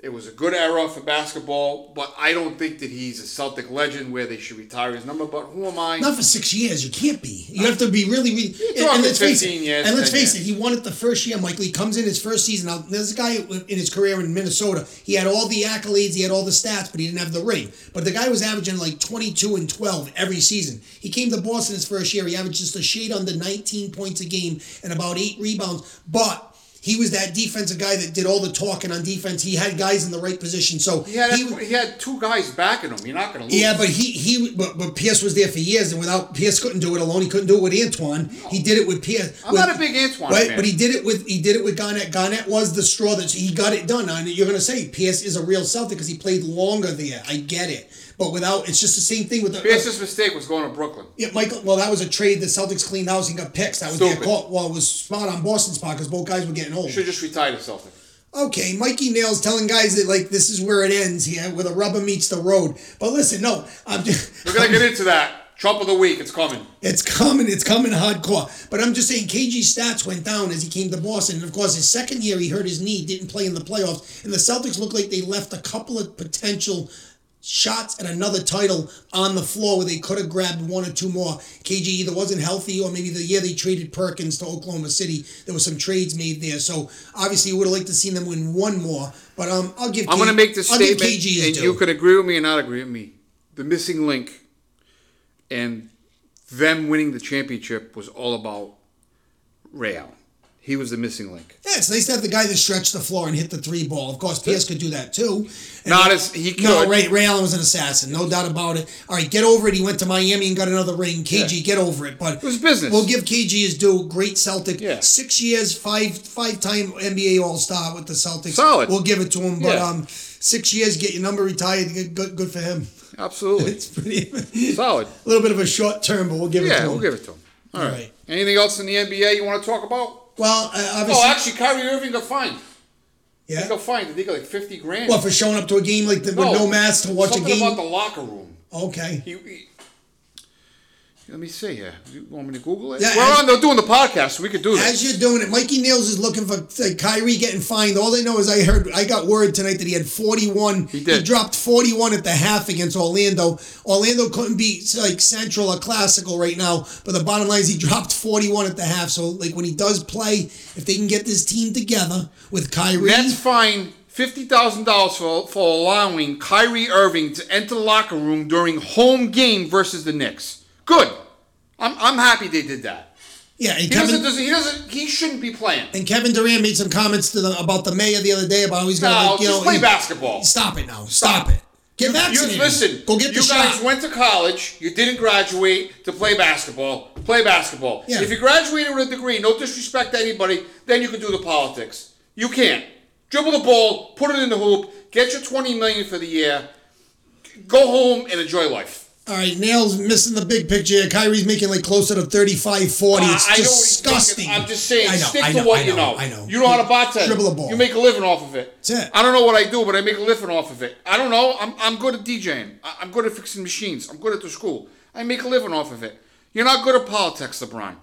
It was a good era for basketball, but I don't think that he's a Celtic legend where they should retire his number. But who am I? Not for six years. You can't be. You have to be really, really. And, talking let's face it. 15 years, and let's face years. it. He won it the first year. Michael. He comes in his first season. Now, there's a guy in his career in Minnesota. He had all the accolades. He had all the stats, but he didn't have the ring. But the guy was averaging like 22 and 12 every season. He came to Boston his first year. He averaged just a shade under 19 points a game and about eight rebounds. But he was that defensive guy that did all the talking on defense. He had guys in the right position. So he had he, he had two guys backing him. You're not going to lose. yeah, but he he but, but Pierce was there for years, and without Pierce couldn't do it alone. He couldn't do it with Antoine. He did it with Pierce. I'm with- not a big Antoine right? fan. But he did it with he did it with Garnett. Garnett was the straw that he got it done. And you're gonna say Pierce is a real Celtic because he played longer there. I get it, but without it's just the same thing with the. Pierce's mistake was going to Brooklyn. yeah, Michael. Well, that was a trade. The Celtics cleaned house and got picks. That was their Stupid. call. Well, it was smart on Boston's part because both guys were getting old. Should just retire the Celtic. Okay, Mikey Nails telling guys that like this is where it ends here, where the rubber meets the road. But listen, no, I'm just. We're going to get <laughs> into that. Trump of the week. It's coming. It's coming. It's coming hardcore. But I'm just saying, KG's stats went down as he came to Boston, and of course, his second year he hurt his knee, didn't play in the playoffs, and the Celtics looked like they left a couple of potential shots at another title on the floor where they could have grabbed one or two more. KG either wasn't healthy, or maybe the year they traded Perkins to Oklahoma City, there was some trades made there. So obviously, you would have liked to see them win one more. But um, I'll give. I'm K- going to make this I'll statement, and due. you can agree with me or not agree with me. The missing link and them winning the championship was all about Ray Allen. He was the missing link. Yeah, it's nice to have the guy that stretched the floor and hit the three ball. Of course, Pierce could do that too. And- Not as he could. No, Ray, Ray Allen was an assassin, no doubt about it. All right, get over it. He went to Miami and got another ring. KG, get over it. But it was business. We'll give KG his due. Great Celtic. Yeah. Six years, five five time NBA All Star with the Celtics. Solid. We'll give it to him. But Yeah. um, six years, get your number retired. Good, good, good for him. Absolutely. <laughs> It's pretty. <laughs> Solid. A little bit of a short term, but we'll give it to Yeah, him. we'll give it to him. All right. right. Anything else in the NBA you want to talk about? Well, uh, obviously, Oh, actually, Kyrie Irving got fined. He yeah. got fined. I think like fifty grand. Well, for showing up to a game like the, with no mask to watch a something game? about the locker room. okay. He, he- let me see here. You want me to Google it? Yeah, We're as- on. They're doing the podcast, so we could do this. As you're doing it, Mikey Nails is looking for like, Kyrie getting fined. All they know is I heard I got word tonight that he had 41. He did. He dropped 41 at the half against Orlando. Orlando couldn't beat like Central or Classical right now, but the bottom line is he dropped 41 at the half. So like when he does play, if they can get this team together with Kyrie, Nets fined fifty thousand dollars for for allowing Kyrie Irving to enter the locker room during home game versus the Knicks. Good. I'm I'm happy they did that. yeah, He Kevin, doesn't. He doesn't. He shouldn't be playing. and Kevin Durant made some comments to the, about the mayor the other day about how he's gonna No, like, you just know play he- basketball. Stop it now. Stop, it. Get You vaccinated. listen. Go get you the guys shot. went to college. You didn't graduate to play basketball. Play basketball. Yeah. If you graduated with a degree, no disrespect to anybody, then you can do the politics. You can't dribble the ball, put it in the hoop, get your twenty million for the year, go home and enjoy life. All right, Nails missing the big picture. Kyrie's making like closer to 35, 40. I- It's I know what disgusting. I'm just saying, I know, stick I to know, what I you know. I know. You know how to bartend. Dribble the ball. You make a living off of it. That's it. I don't know what I do, but I make a living off of it. I don't know. I'm, I'm good at DJing. I'm good at fixing machines. I'm good at the school. I make a living off of it. You're not good at politics, LeBron.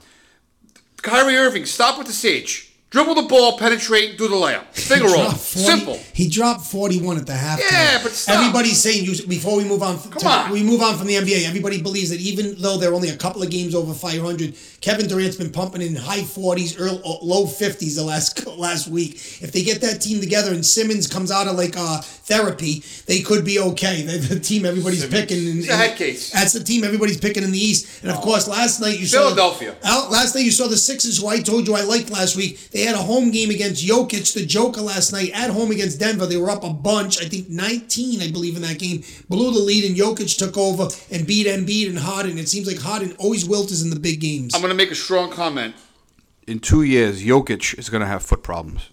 Kyrie Irving, stop with the sage. Dribble the ball, penetrate, do the layup. Finger roll. 40 Simple. He dropped 41 at the half. Yeah, but stop. Everybody's saying, you, before we move on, Come to- on. we move on from the NBA, everybody believes that even though they're only a couple of games over 500, Kevin Durant's been pumping in high 40s, early, low 50s the last <laughs> last week. If they get that team together and Simmons comes out of like uh, therapy, they could be okay. They're the team everybody's Simmons. picking. In, He's a head case. That's the team everybody's picking in the East. And of course, last night you saw Philadelphia. Last night you saw the Sixers, who I told you I liked last week. They had a home game against Jokic, the Joker, last night at home against Denver. They were up a bunch, I think 19, I believe, in that game. Blew the lead, and Jokic took over and beat Embiid and Harden. It seems like Harden always wilts in the big games. I'm going to make a strong comment. In two years, Jokic is going to have foot problems.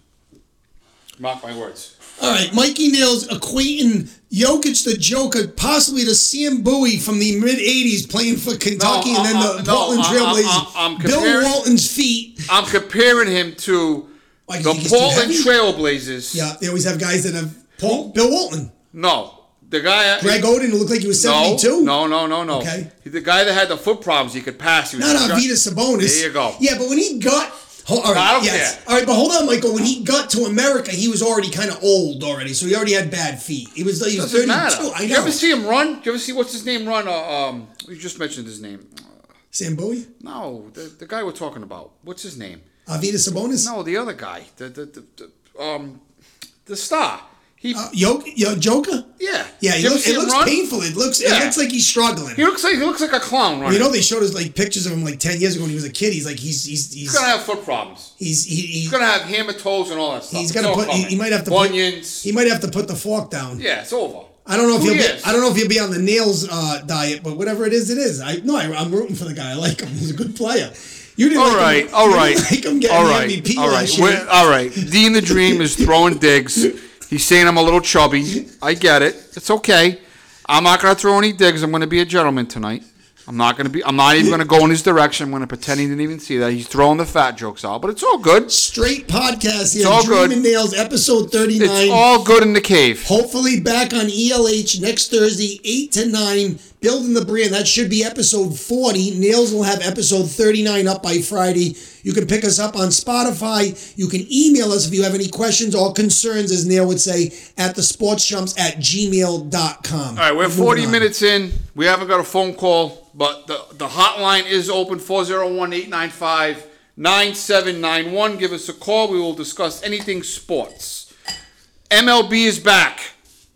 Mark my words. All right, Mikey Nails equating Jokic the Joker possibly to Sam Bowie from the mid 80s playing for Kentucky No, and then uh, the uh, no, Portland uh, uh, Trailblazers. uh, Bill Walton's feet. I'm comparing him to Why, 'cause the you think he's too Portland? Trailblazers. Yeah, they always have guys that have. Paul, Bill Walton. No, the guy. Greg Oden looked like he was 72. no, no, no, no. Okay. The guy that had the foot problems. He could pass. He was Not a- Arvydas Sabonis. There you go. Yeah, but when he got Hold, all right, No, I don't yes. care. All right, but hold on, Michael. When he got to America, he was already kind of old already, so he already had bad feet. He was, he was Doesn't 32. matter. I know. you ever see him run? Did you ever see what's his name run? Uh, um, you just mentioned his name. Sam Bowie? No, the, the guy we're talking about. What's his name? Avita Sabonis? No, the other guy. The the, the, the um the star. He Uh, Yo, Yo, Joker? yeah. Yeah, he looks, it looks run? painful. It looks Yeah. it looks like he's struggling. He looks like he looks like a clown running. you know, they showed us like pictures of him like ten years ago when he was a kid. He's like he's he's he's he's gonna have foot problems. he's he, He's he's, gonna have hammer toes and all that stuff. he's gonna put he, he might have to bunions. Put, he might have to put the fork down. yeah, it's over. I don't know if he'll years. be I don't know if he'll be on the nails uh, diet, but whatever it is, it is. I no, I, I'm rooting for the guy. I like him. He's a good player. You didn't All like right, him, all right, like him getting all right, MVP all right. last year. We're- all right. Dean the Dream is throwing digs. <laughs> He's saying I'm a little chubby. I get it. It's okay. I'm not gonna throw any digs. I'm gonna be a gentleman tonight. I'm not gonna be. I'm not even gonna go in his direction. I'm gonna pretend he didn't even see that. He's throwing the fat jokes out, but it's all good. Straight podcast here. all Dream good. and Nails, episode 39. It's all good in the cave. Hopefully back on ELH next Thursday, 8 to 9. Building the brand. That should be episode 40. Nails will have episode 39 up by Friday. You can pick us up on Spotify. You can email us if you have any questions or concerns, as Neil would say, at the sportschumps at gmail.com. All right, we're 40 minutes in. We haven't got a phone call, but the, the hotline is open 401 895 9791. Give us a call. We will discuss anything sports. MLB is back.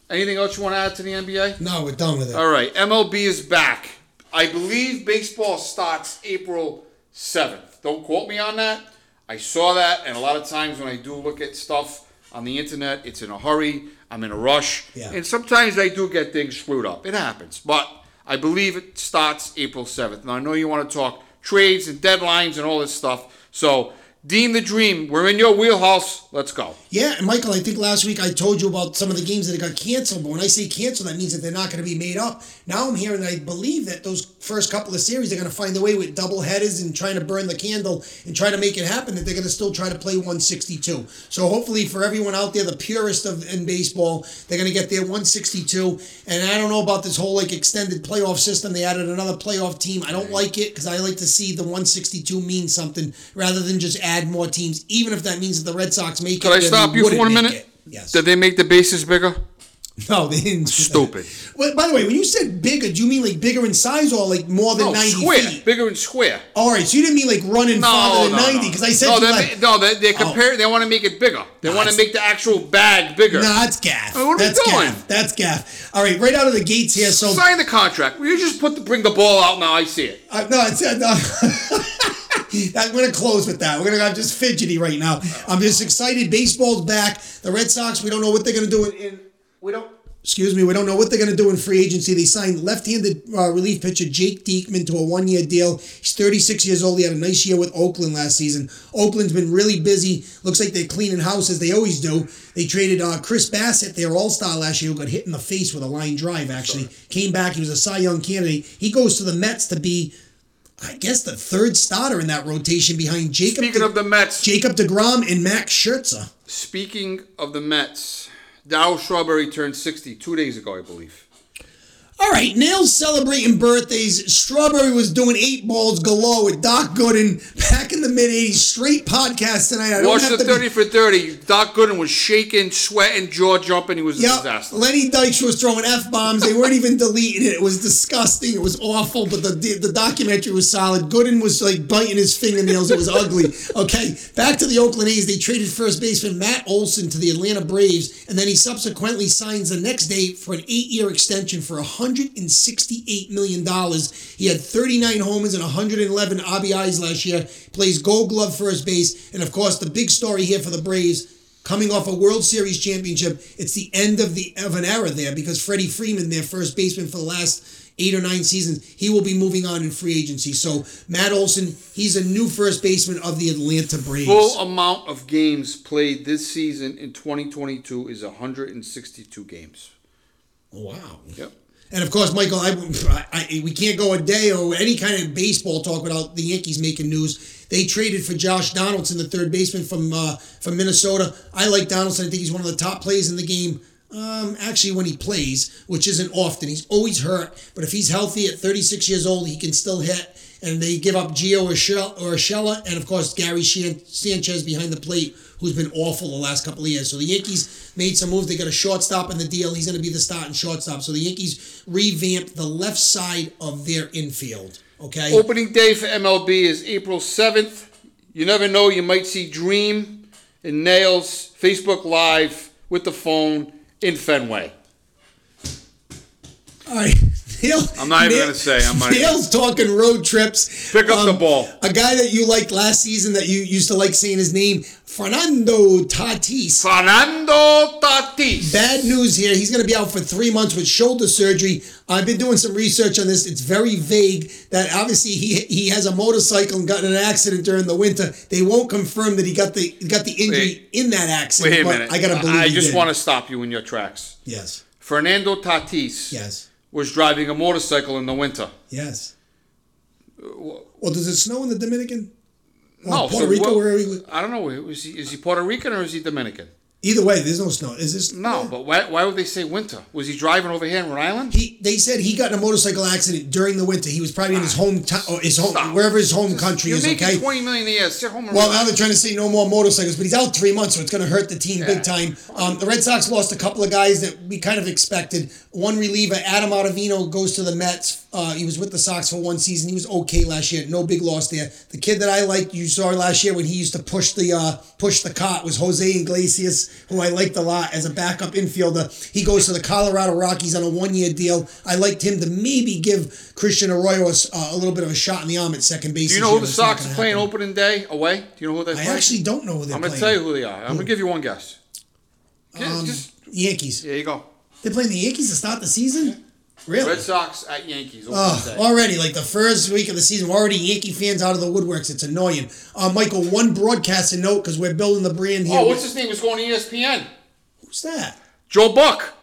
Anything else you want to add to the NBA? No, we're done with it. All right, MLB is back. I believe baseball starts April 7th. Don't quote me on that. I saw that, and a lot of times when I do look at stuff on the internet, it's in a hurry. I'm in a rush. Yeah. And sometimes I do get things screwed up. It happens. But I believe it starts April 7th. Now, I know you want to talk trades and deadlines and all this stuff. So, Dean the Dream, we're in your wheelhouse. Let's go. Yeah, and Michael, I think last week I told you about some of the games that got canceled, but when I say canceled, that means that they're not going to be made up. Now I'm hearing that I believe that those first couple of series they're going to find a way with double headers and trying to burn the candle and try to make it happen that they're going to still try to play 162. So hopefully for everyone out there, the purist of in baseball, they're going to get their 162. And I don't know about this whole like extended playoff system. They added another playoff team. I don't like it because I like to see the 162 mean something rather than just add more teams, even if that means that the Red Sox make Could it. I stop you for one minute? it. Yes. Did they make the bases bigger? <laughs> No, they didn't. Stupid. <laughs> Well, by the way, when you said bigger, do you mean like bigger in size or like more than No, 90 square. feet? Bigger and square. All right, so you didn't mean like running farther No, than no, 90 no. because I said no, they, like, no, they, they compare. They want to make it bigger. They want to make the actual bag bigger. Nah, that's gaff. What are we doing? gaff. That's gaff. All right, right out of the gates here. So Sign the contract. Will you just put the bring the ball out now. I see it. Uh, no, it's uh, no. <laughs> <laughs> I'm going to close with that. We're going to. I'm just fidgety right now. I'm just excited. Baseball's back. The Red Sox. We don't know what they're going to do in, in. We don't. Excuse me. We don't know what they're going to do in free agency. They signed left-handed uh, relief pitcher Jake Diekman to a one-year deal. He's 36 years old. He had a nice year with Oakland last season. Oakland's been really busy. Looks like they're cleaning house as they always do. They traded uh, Chris Bassitt, their All-Star last year, who got hit in the face with a line drive. Actually, came back. He was a Cy Young candidate. He goes to the Mets to be I guess the third starter in that rotation behind Jacob Speaking of the Mets, Jacob DeGrom and Max Scherzer. speaking of the Mets, Dow Strawberry turned 60 two days ago, I believe. All right, Nails celebrating birthdays. Strawberry was doing eight balls galore with Doc Gooden back in the mid 80s. Straight podcast tonight. I don't Watch have the to 30 be, for 30. Doc Gooden was shaking, sweating, jaw jumping. He was a disaster. Lenny Dykstra was throwing f bombs. They weren't even deleting it. It was disgusting. It was awful. But the the documentary was solid. Gooden was like biting his fingernails. It was ugly. Okay, back to the Oakland A's. They traded first baseman Matt Olson to the Atlanta Braves, and then he subsequently signs the next day for an eight-year extension for 168 million dollars. He had 39 homers and 111 RBIs last year. Plays Gold Glove first base, and of course the big story here for the Braves coming off a World Series championship. It's the end of the of an era there because Freddie Freeman, their first baseman for the last eight or nine seasons, he will be moving on in free agency. So Matt Olson, he's a new first baseman of the Atlanta Braves. Full amount of games played this season in 2022 is 162 games. wow. Yep. And of course, Michael, I, I, we can't go a day or any kind of baseball talk without the Yankees making news. They traded for Josh Donaldson, the third baseman from uh, from Minnesota. I like Donaldson. I think he's one of the top players in the game. Um, actually, when he plays, which isn't often, he's always hurt. But if he's healthy at 36 years old, he can still hit. and they give up Gio Urshela, and of course Gary Sanchez behind the plate, who's been awful the last couple of years. So the Yankees made some moves. They got a shortstop in the deal. He's going to be the starting shortstop. So the Yankees revamped the left side of their infield. Okay. Opening day for MLB is April 7th. You never know, you might see Dream and Nails Facebook Live with the phone in Fenway. All right. Neil, I'm not even Neil- gonna say, I'm not even- Neil's talking road trips. Um, Pick up the ball. A guy that you liked last season that you used to like saying his name, Fernando Tatis. Fernando Tatis. Bad news here. He's going to be out for three months with shoulder surgery. I've been doing some research on this. It's very vague that obviously he he has a motorcycle and got in an accident during the winter. They won't confirm that he got the got the injury Wait. in that accident. Wait a but minute. I got to believe. I just want to stop you in your tracks. Yes. Fernando Tatis Yes. Was driving a motorcycle in the winter. Yes. Well, does it snow in the Dominican? Or No, Puerto so Rico, what- wherever he I don't know. Is he, is he Puerto Rican or is he Dominican? Either way, there's no snow. Is this No, but why, why would they say winter? Was he driving over here in Rhode Island? He, they said he got in a motorcycle accident during the winter. He was probably in his home town, or his home, Stop. wherever his home country You're is. making Okay. twenty million a year. Sit home and Well, now relax. they're trying to say no more motorcycles, but he's out three months, so it's going to hurt the team big time. Um, the Red Sox lost a couple of guys that we kind of expected. One reliever, Adam Ottavino, goes to the Mets. Uh, he was with the Sox for one season. He was okay last year. No big loss there. The kid that I liked, you saw last year when he used to push the uh, push the cart, was Jose Iglesias, who I liked a lot as a backup infielder. He goes to the Colorado Rockies on a one year deal. I liked him to maybe give Christian Arroyo a, uh, a little bit of a shot in the arm at second base. Do you know who the but it's not Sox are playing happen. opening day away? Do you know who they are? I play? actually don't know who they're I'm going to playing. tell you who they are. I'm going to give you one guess. Um, just Yankees. there you go. They're playing the Yankees to start the season? Really? Red Sox at Yankees. Already, like the first week of the season, we're already Yankee fans out of the woodworks. It's annoying. Uh, Michael, one broadcasting note because we're building the brand here. Oh, what's his name? Was going to ESPN. Who's that? Joe Buck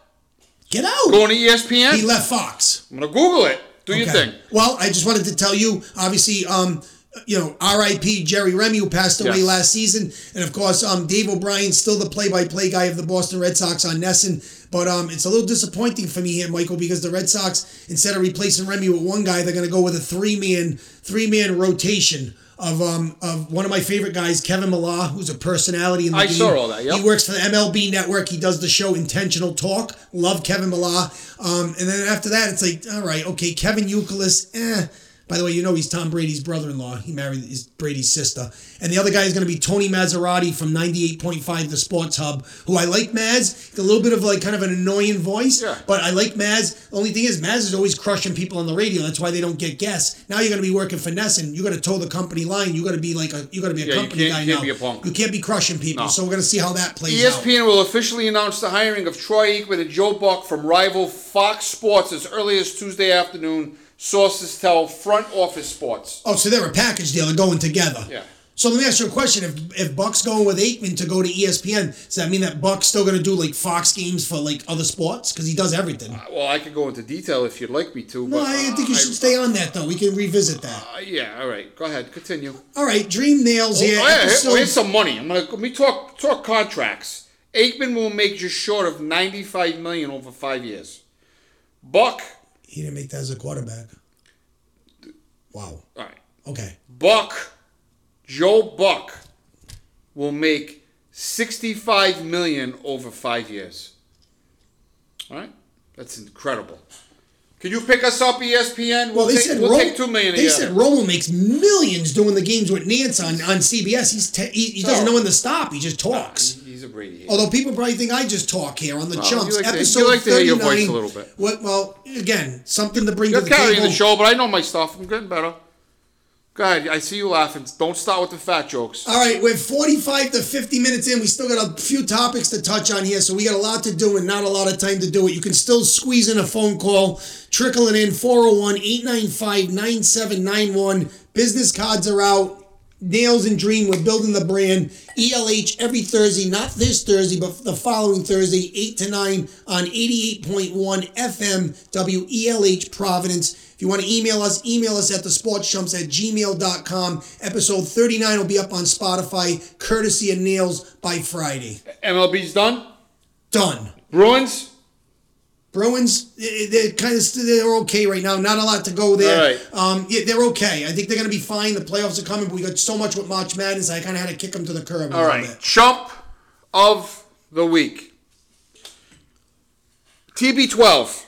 Get out. going to ESPN. he left Fox. I'm going to Google it. Do your Okay. thing. Well, I just wanted to tell you, obviously, um, you know, R.I.P. Jerry Remy, who passed away Yes. last season, and of course, um, Dave O'Brien, still the play-by-play guy of the Boston Red Sox on NESN. But um, it's a little disappointing for me here, Michael, because the Red Sox, instead of replacing Remy with one guy, they're going to go with a three-man, three-man rotation. Of um of one of my favorite guys, Kevin Millar, who's a personality in the I game. saw all that, yep. He works for the MLB Network. He does the show Intentional Talk. Love Kevin Millar. Um, and then after that, it's like, all right, okay, Kevin Youkilis, eh. By the way, you know he's Tom Brady's brother-in-law. He married his Brady's sister. And the other guy is going to be Tony Massarotti from 98.5 The Sports Hub, who I like Maz. A little bit of like kind of an annoying voice, Yeah. but I like Maz. The only thing is, Maz is always crushing people on the radio. That's why they don't get guests. Now you're going to be working for NESN. You got to toe the company line. You got to be like a you got to be a Yeah, you company can't- guy you can't now. be a punk. You can't be crushing people. No. So we're going to see how that plays out. ESPN will officially announce the hiring of Troy Aikman and Joe Buck from rival Fox Sports as early as Tuesday afternoon. Sources tell Front Office Sports. Oh, so they're a package deal. They're going together. Yeah. So let me ask you a question: If if Buck's going with Aikman to go to ESPN, does that mean that Buck's still going to do like Fox games for like other sports because he does everything? Well, I could go into detail if you'd like me to. no, but, I uh, think you should stay on that though. We can revisit that. Uh, yeah, all right. Go ahead. Continue. All right, Dream Nails Oh, here. yeah, here- episode- here's some money. I'm gonna let me talk talk contracts. Aikman will make just short of 95 million over five years. Buck, he didn't make that as a quarterback. Wow. all right. Okay. Buck, Joe Buck, will make 65 million over five years. All right, that's incredible. Can you pick us up, ESPN? Well, they take, said we'll Ro- take two million a They year. said Romo makes millions doing the games with Nantz on, on CBS. He's te- he, he doesn't know when to stop. He just talks. A Brady. hater. Although people probably think I just talk here on the you chumps. like Episode like to hear your 39. voice a little bit. What? Well, again, something to bring You're to the carrying table. the show, but I know my stuff. I'm getting better. Go ahead. I see you laughing. Don't start with the fat jokes. All right, we're 45 to 50 minutes in. We still got a few topics to touch on here, so we got a lot to do and not a lot of time to do it. You can still squeeze in a phone call, trickling in 401 895 9791. Business cards are out. Nails and Dream, we're building the brand. ELH every Thursday, not this Thursday, but the following Thursday, 8 to 9 on 88.1 FM WELH Providence. If you want to email us, email us at thesportschumps at gmail.com. Episode 39 will be up on Spotify, courtesy of Nails by Friday. MLB's done. Done. Bruins. Bruins, eh, they're kind of they're okay right now. Not a lot to go there. Right. Um, yeah, they're okay. I think they're going to be fine. The playoffs are coming, but we got so much with March Madness. I kind of had to kick them to the curb. All right, bit. chump of the week. TB12.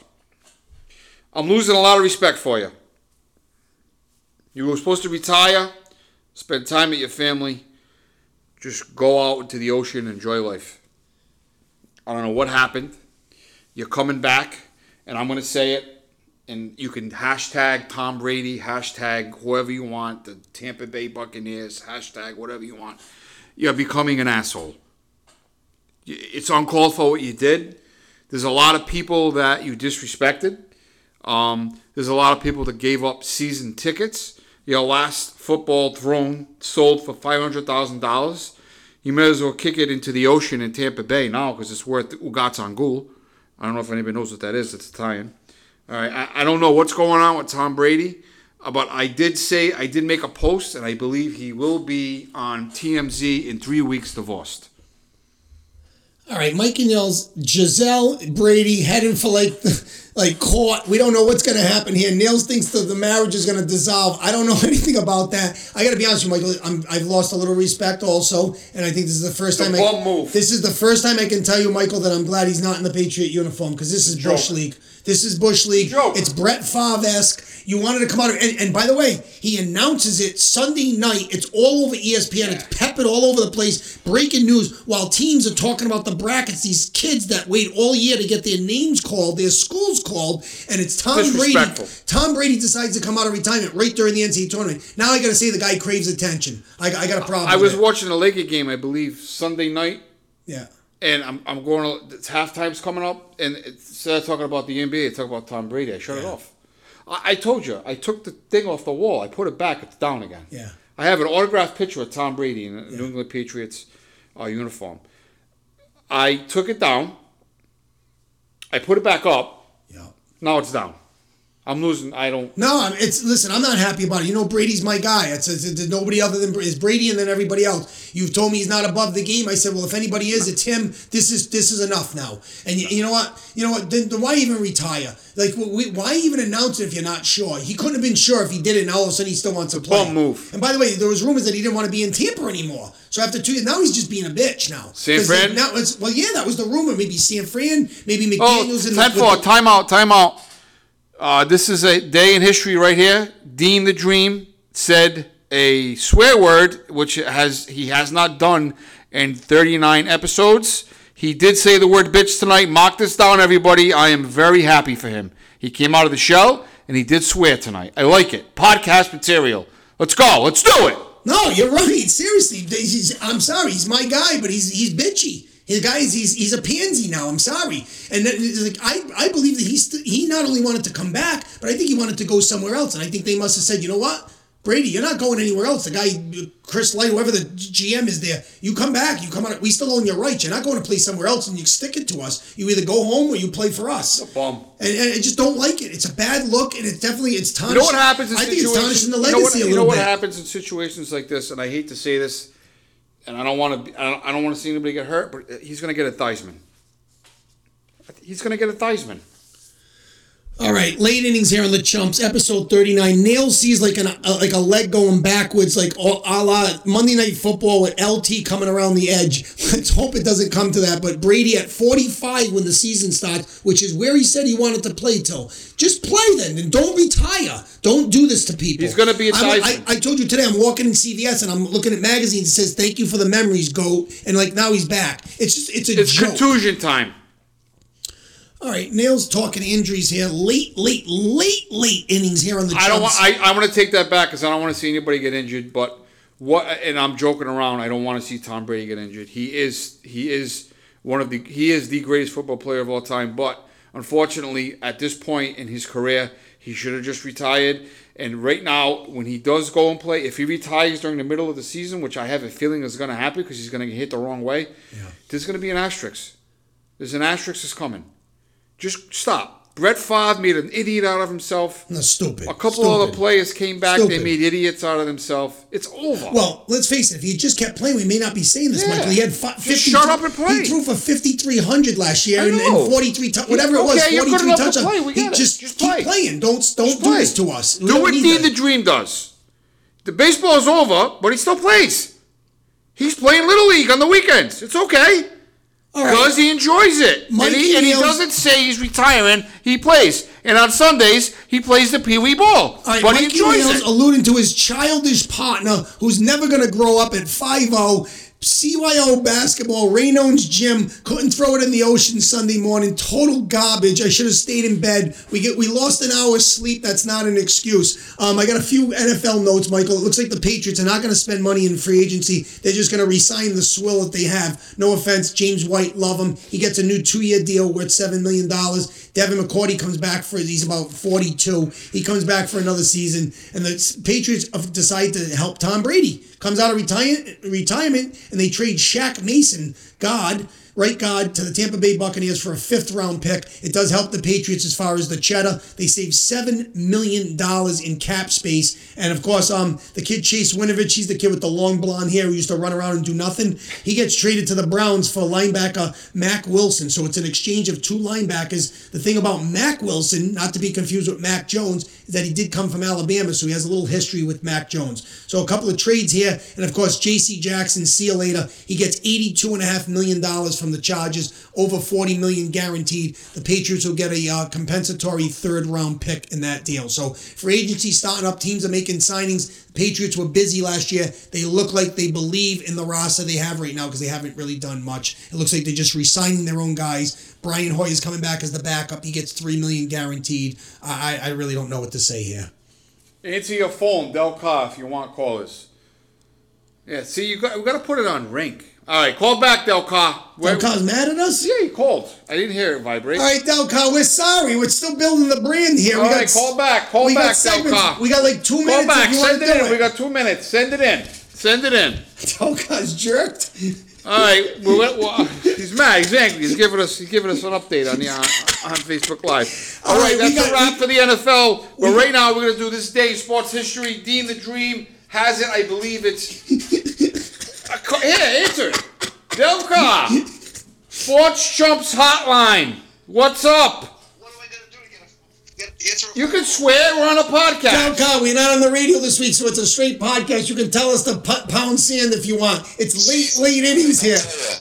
I'm losing a lot of respect for you. You were supposed to retire, spend time with your family, just go out into the ocean, enjoy life. I don't know what happened. You're coming back, and I'm going to say it, and you can hashtag Tom Brady, hashtag whoever you want, the Tampa Bay Buccaneers, hashtag whatever you want. You're becoming an asshole. It's uncalled for what you did. There's a lot of people that you disrespected. Um, there's a lot of people that gave up season tickets. Your last football throne sold for five hundred thousand dollars. You may as well kick it into the ocean in Tampa Bay now because it's worth Ugats Angul. I don't know if anybody knows what that is. It's Italian. All right, I, I don't know what's going on with Tom Brady, uh, but I did say I did make a post, and I believe he will be on TMZ in three weeks, divorced. All right, Mike and Nails, Gisele Brady heading for like <laughs> like court. We don't know what's going to happen here. Nails thinks that the marriage is going to dissolve. I don't know <laughs> anything about that. I got to be honest with you, Michael. I'm, I've lost a little respect also, and I think this is the first It's time. I, move. This is the first time I can tell you, Michael, that I'm glad he's not in the Patriot uniform because this is Bush. League. This is Bush League. Joke. It's Brett Favre esque. You wanted to come out, and, and by the way, he announces it Sunday night. It's all over ESPN. It's peppered all over the place. Breaking news while teams are talking about the brackets. These kids that wait all year to get their names called, their schools called, and it's Tom Brady. Tom Brady decides to come out of retirement right during the NCAA tournament. Now I got to say the guy craves attention. I, I got a problem. I was watching a Laker game, I believe, Sunday night, Yeah. And I'm, I'm going. to It's halftime's coming up, and instead of talking about the NBA, I talk about Tom Brady. I shut it off. I, I told you, I took the thing off the wall. I put it back. It's down again. Yeah. I have an autographed picture of Tom Brady in a New England Patriots uh, uniform. I took it down. I put it back up. Yeah. Now it's down. I'm losing. I don't. No, I'm, it's listen. I'm not happy about it. You know, Brady's my guy. It's, it's, it's nobody other than is Brady, and then everybody else. You've told me he's not above the game. I said, well, if anybody is, it's him. This is this is enough now. And you, you know what? You know what? Then, then why even retire? Like, wh- why even announce it if you're not sure? He couldn't have been sure if he did it. and all of a sudden he still wants to play. bum move. And by the way, there was rumors that he didn't want to be in Tampa anymore. So after two years, now he's just being a bitch now. San Fran? Now it's well, yeah, that was the rumor. Maybe San Fran. Maybe Oh, McDaniel's in time the, with timeout. Timeout. Uh, this is a day in history right here. Dean the Dream said a swear word, which has he has not done in 39 episodes. He did say the word bitch tonight. Mark this down, everybody. I am very happy for him. He came out of the shell and he did swear tonight. I like it. Podcast material. Let's go. Let's do it. No, you're right. Seriously, I'm sorry. He's my guy, but he's he's bitchy. His guy is he's, he's a pansy now. I'm sorry. And it's like I, I believe that he's he not only wanted to come back, but I think he wanted to go somewhere else. And I think they must have said, you know what, Brady, you're not going anywhere else. The guy, Chris Light, whoever the GM is there, you come back. You come out. We still own your rights. You're not going to play somewhere else, and you stick it to us. You either go home or you play for us. A Bum. And, and I just don't like it. It's a bad look, and it's definitely it's You know what happens in I think it's tarnishing the you know what, legacy you know what bit. happens in situations like this, and I hate to say this, and I don't want to. I don't, I don't want to see anybody get hurt, but he's going to get a Theismann. He's going to get a Theismann. All right, late innings here on the Chumps, episode thirty-nine. Nail sees like an uh, like a leg going backwards, like a a la Monday Night Football with LT coming around the edge. <laughs> Let's hope it doesn't come to that. But Brady at forty-five when the season starts, which is where he said he wanted to play till. Just play then, and don't retire. Don't do this to people. He's gonna be a Tyson. I, I told you today. I'm walking in CVS and I'm looking at magazines. It says "Thank you for the memories, goat," and like now he's back. It's just it's a It's joke. contusion time. All right, Nails talking injuries here. Late, late, late, late innings here on the. I don't want. I, I want to take that back because I don't want to see anybody get injured. But what? And I'm joking around. I don't want to see Tom Brady get injured. He is. He is one of the. He is the greatest football player of all time. But unfortunately, at this point in his career, he should have just retired. And right now, when he does go and play, if he retires during the middle of the season, which I have a feeling is going to happen because he's going to get hit the wrong way, there's going to be an asterisk. There's an asterisk is coming. Just stop. Brett Favre made an idiot out of himself. No, stupid. A couple Stupid. other players came back. They made idiots out of themselves. It's over. Well, let's face it. If he just kept playing, we may not be saying this, Yeah. Michael. He had fi- Just 50 shut up and play. He threw for fifty three hundred last year and, and forty three, whatever it was, Okay, you're good enough to touchdowns. play. He just, Just keep playing. Don't don't Just do play. this to us. We Do what need Dean the. Dream does. The baseball is over, but he still plays. He's playing Little League on the weekends. It's okay. All right. Because he enjoys it. And he, and he doesn't say he's retiring. He plays. And on Sundays, he plays the Pee Wee Ball. All right, but he enjoys Neal's it. alluding to his childish partner who's never going to grow up at 5'0", CYO basketball, Raynone's gym, couldn't throw it in the ocean Sunday morning, total garbage. I should have stayed in bed. We get we lost an hour's sleep. That's not an excuse. Um, I got a few NFL notes, Michael. It looks like the Patriots are not going to spend money in free agency. They're just going to re-sign the swill that they have. No offense, James White, love him. He gets a new two-year deal worth $7 million. Devin McCourty comes back for, he's about 42. He comes back for another season. And the Patriots decide to help Tom Brady. Comes out of retire- retirement and they trade Shaq Mason, God, right guard, to the Tampa Bay Buccaneers for a fifth round pick. It does help the Patriots as far as the cheddar. They save $7 million in cap space. And of course, um, the kid Chase Winovich, he's the kid with the long blonde hair who used to run around and do nothing. He gets traded to the Browns for linebacker Mack Wilson. So it's an exchange of two linebackers. The thing about Mack Wilson, not to be confused with Mac Jones, is that he did come from Alabama, so he has a little history with Mac Jones. So a couple of trades here, and of course J.C. Jackson, see you later. He gets eighty-two and a half million dollars from the Chargers, over forty million guaranteed. The Patriots will get a uh, compensatory third-round pick in that deal. So for agency starting up, teams are making signings. Patriots were busy last year. They look like they believe in the roster they have right now because they haven't really done much. It looks like they're just re-signing their own guys. Brian Hoy is coming back as the backup. He gets three million guaranteed. I, I really don't know what to say here. Answer your phone, Del Carr, if you want callers. Yeah, see, you got, we got to put it on ring. All right, call back, Del Carr. Where- Del mad at us? Yeah, he called. I didn't hear it vibrate. All right, Del Car, we're sorry. We're still building the brand here. All we got, call back. Call back, Del segments. Carr. We got like two Call minutes back. if you Send it in. it. We got two minutes. Send it in. Send it in. <laughs> Del Car's jerked. All right, well, well, well, he's mad. He's angry. He's giving us he's giving us an update on the on, on Facebook Live. All All right, right, that's a wrap we- for the NFL. But right now, we're gonna do this day sports history. Dean the Dream has it. I believe it's. <laughs> A ca- Here, answer it. Del Carr, Sports Chumps Hotline. What's up? What am I gonna do to get a get answer? a You can swear we're on a Del podcast. Car, we're not on the radio this week, so it's a straight podcast. You can tell us to pu- pound sand if you want. It's late, late innings here. Yeah.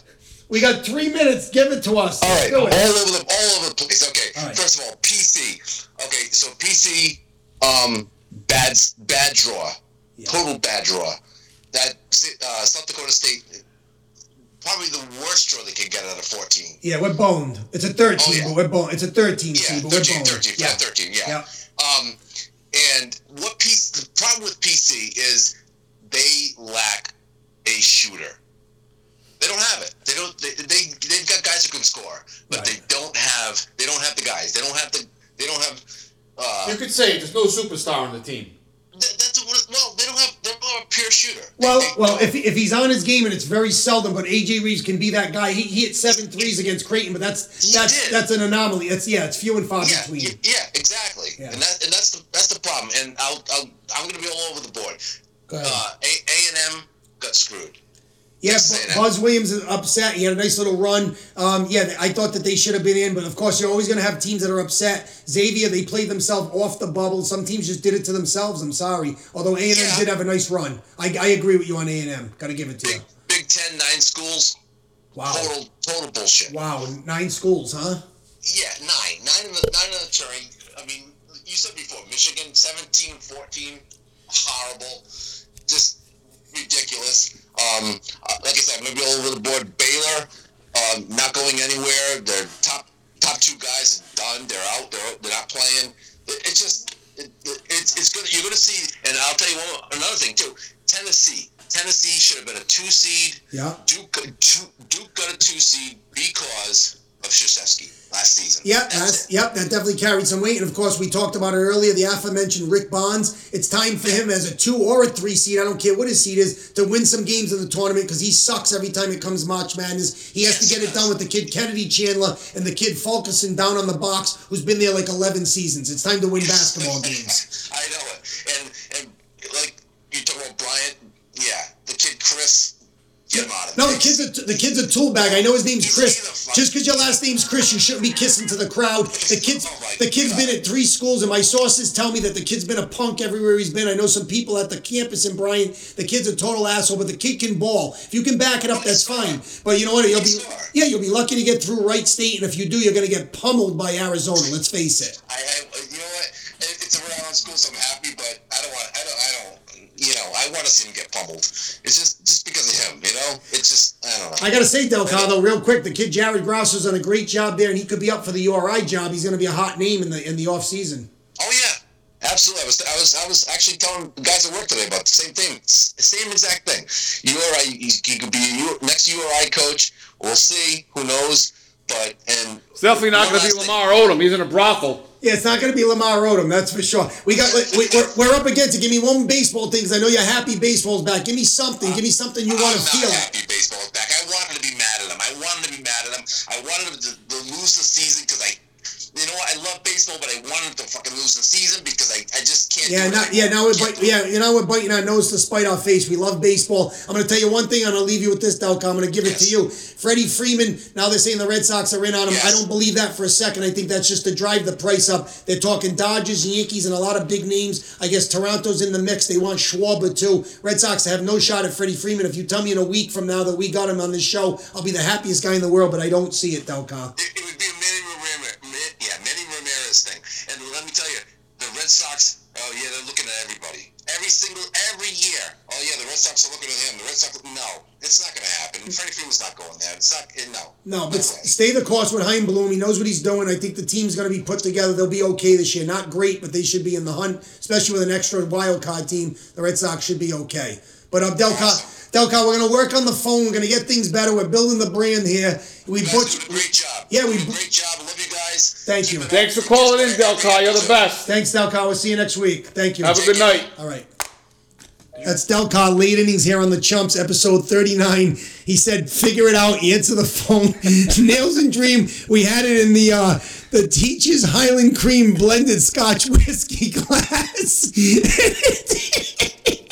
We got three minutes. Give it to us. All Let's right, do all over the all over the place. Okay, All right. first of all, PC. Okay, so PC, um, bad bad draw, total bad draw. That uh, South Dakota State, probably the worst draw they could get out of 14. Yeah, we're boned. It's a 13, Oh, yeah. but we're boned. It's a 13 Yeah, seed, but 13, we're boned. 13, yeah. yeah, 13, yeah. Yeah. Um, and what piece? The problem with PC is they lack a shooter. They don't have it. They don't. They, they they've got guys who can score, but Right. they don't have. They don't have the guys. They don't have the. They don't have. Uh, You could say there's no superstar on the team. Th- that's what, well. They don't have. They're not a pure shooter. Well, they well, if, if he's on his game, and it's very seldom, but AJ Reeves can be that guy. He, he hit seven threes against Creighton, but that's that's did. that's an anomaly. It's yeah, it's few and far yeah, between. yeah, exactly. Yeah. And that and that's the that's the problem. And I'll, I'll I'm going to be all over the board. Go ahead. Uh, A A and M got screwed. Yeah, Just Bu- say that. Buzz Williams is upset. He had a nice little run. Um, yeah, I thought that they should have been in, but of course you're always going to have teams that are upset. Xavier, they played themselves off the bubble. Some teams just did it to themselves. I'm sorry. Although A and M Yeah. did have a nice run. I, I agree with you on A and M. Got to give it to you. Big Big Ten nine schools. Wow. Total total bullshit. Wow, nine schools, huh? Yeah, nine. Nine in the nine in the turn. I mean, you said before, Michigan 17, 14, horrible. Just ridiculous. Um, uh, like I said, maybe all over the board. Baylor, um, not going anywhere. Their top top two guys are done. They're out. They're they're not playing. It, it's just it, it, it's it's good. You're gonna see, and I'll tell you one another thing too. Tennessee. Tennessee should have been a two seed. Yeah. Duke, Duke, Duke got a two seed because of last season. Yep, That's yep, that definitely carried some weight. And of course, we talked about it earlier. The aforementioned Rick Barnes. It's time for him as a two or a three seed. I don't care what his seed is to win some games in the tournament because he sucks every time it comes March Madness. He has to get it done with the kid Kennedy Chandler and the kid Fulkerson down on the box, who's been there like eleven seasons. It's time to win basketball <laughs> games. I know it. And and like you talk about Bryant, yeah, the kid Kiss, get him out of No, the kid's a the kid's a tool bag. I know his name's Kiss. Just because your last name's Kiss, you shouldn't be kissing to the crowd. The kid's the kid's been at three schools, and my sources tell me that the kid's been a punk everywhere he's been. I know some people at the campus in Bryant. The kid's a total asshole, but the kid can ball. If you can back it up, that's fine. But you know what? You'll be yeah, you'll be lucky to get through Wright State, and if you do, you're gonna get pummeled by Arizona. Let's face it. I, I you know what? It's a Island school, so I'm happy, but I don't want. I don't. I don't. You know, I want to see him get pummeled. It's just just because of him. You know, it's just I don't know. I gotta say, Delcar, though, real quick, the kid Jared Grasso's done a great job there, and he could be up for the URI job. He's gonna be a hot name in the in the off season. Oh yeah, absolutely. I was I was I was actually telling guys at work today about the same thing, same exact thing. URI, he, he could be a U, next URI coach. We'll see. Who knows? But and It's definitely not going to be last thing. Lamar Odom. He's in a brothel. Yeah, it's not going to be Lamar Odom, that's for sure. We got we, we're, we're up against it. Give me one baseball thing, 'cause I know you're happy baseball's back. Give me something. Give me something you want to feel. happy baseball's back. I wanted to be mad at him. I wanted to be mad at him. I wanted to, to lose the season because I, you know what? I love baseball, but I wanted him to fucking lose the season because I, I just can't. Yeah, do not, yeah, now we're bite, yeah, you know we're biting our nose to spite our face. We love baseball. I'm going to tell you one thing. I'm to leave you with this, Delco. I'm going to give it to you. Freddie Freeman. Now they're saying the Red Sox are in on him. I don't believe that for a second. I think that's just to drive the price up. They're talking Dodgers, and Yankees, and a lot of big names. I guess Toronto's in the mix. They want Schwarber too. Red Sox have no shot at Freddie Freeman. If you tell me in a week from now that we got him on this show, I'll be the happiest guy in the world. But I don't see it, Delco. It, it would be a Manny Ramirez, Ma- yeah, Manny Ramirez thing. And let me tell you, the Red Sox, oh yeah, they're looking at everybody. Every single, every year. Oh yeah, the Red Sox are looking at him. The Red Sox, no, it's not going to happen. Freddie Freeman's not going there. It's not, eh, no. No, but way. stay the course with Chaim Bloom. He knows what he's doing. I think the team's going to be put together. They'll be okay this year. Not great, but they should be in the hunt, especially with an extra wild card team. The Red Sox should be okay. But uh, Delca, Delca, we're going to work on the phone. We're going to get things better. We're building the brand here. We You guys butch- doing a great job. Yeah, we- great job. Love you guys. Thank you. Thanks for calling in, Delcar. You're the best. Thanks, Delca. We'll see you next week. Thank you. Have a good night. All right. That's Delcar, late innings here on the Chumps, episode 39. He said, figure it out, answer the phone. <laughs> Nails and Dream, we had it in the uh, the Teacher's Highland Cream blended Scotch whiskey <laughs> glass. <laughs>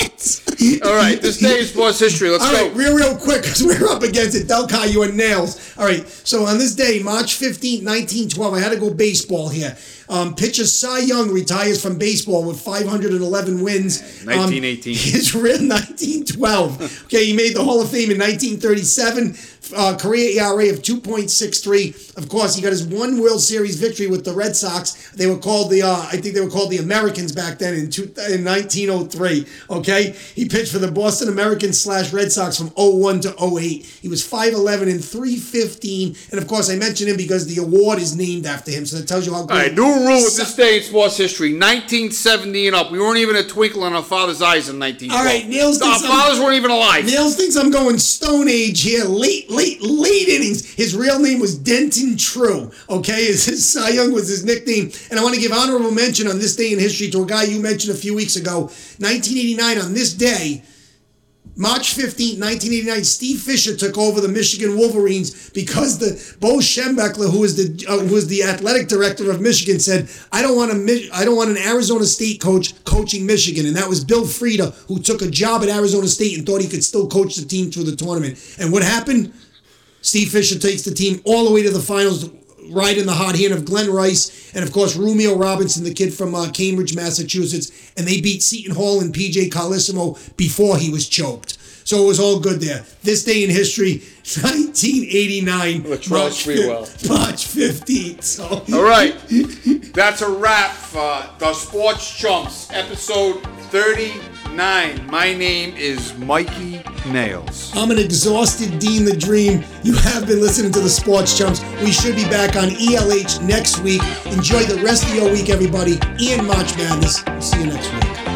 All right, this day in sports history. Let's All go. right, real, real quick, <laughs> because we're up against it. Delcar, you and Nails. All right, so on this day, March 15th, 1912, I had to go baseball here. Um, pitcher Cy Young retires from baseball with 511 wins. Um, 1918. <laughs> his real 1912. Okay, he made the Hall of Fame in 1937. Uh, career ERA of 2.63. Of course, he got his one World Series victory with the Red Sox. They were called the, uh, I think they were called the Americans back then in, two, in 1903. Okay, he pitched for the Boston Americans slash Red Sox from 01 to 08. He was 5'11 and 315. And of course, I mentioned him because the award is named after him. So that tells you how All right, new rule with this day in sports history: 1970 and up. We weren't even a twinkle in our father's eyes in 1912. All right, Nails Our thinks I'm- fathers weren't even alive. Nails thinks I'm going Stone Age here, late, late, late innings. His real name was Denton True. Okay, his, his Cy Young was his nickname. And I want to give honorable mention on this day in history to a guy you mentioned a few weeks ago, 1989. On this day, March 15, 1989, Steve Fisher took over the Michigan Wolverines because the Bo Schembechler, who was the uh, who was the athletic director of Michigan, said, "I don't want a I don't want an Arizona State coach coaching Michigan," and that was Bill Frieder, who took a job at Arizona State and thought he could still coach the team through the tournament. And what happened? Steve Fisher takes the team all the way to the finals, right in the hot hand of Glen Rice and of course Rumeal Robinson, the kid from uh, Cambridge, Massachusetts, and they beat Seton Hall and PJ Carlesimo before he was choked. So it was all good there. This day in history, <laughs> 1989, Latrell March, Sprewell. March 15th. So All right, <laughs> that's a wrap for the Sports Chumps, episode 39. My name is Mikey Nails. I'm an exhausted Dean the Dream. You have been listening to the Sports Chumps. We should be back on ELH next week. Enjoy the rest of your week, everybody. Ian March Madness. We'll See you next week.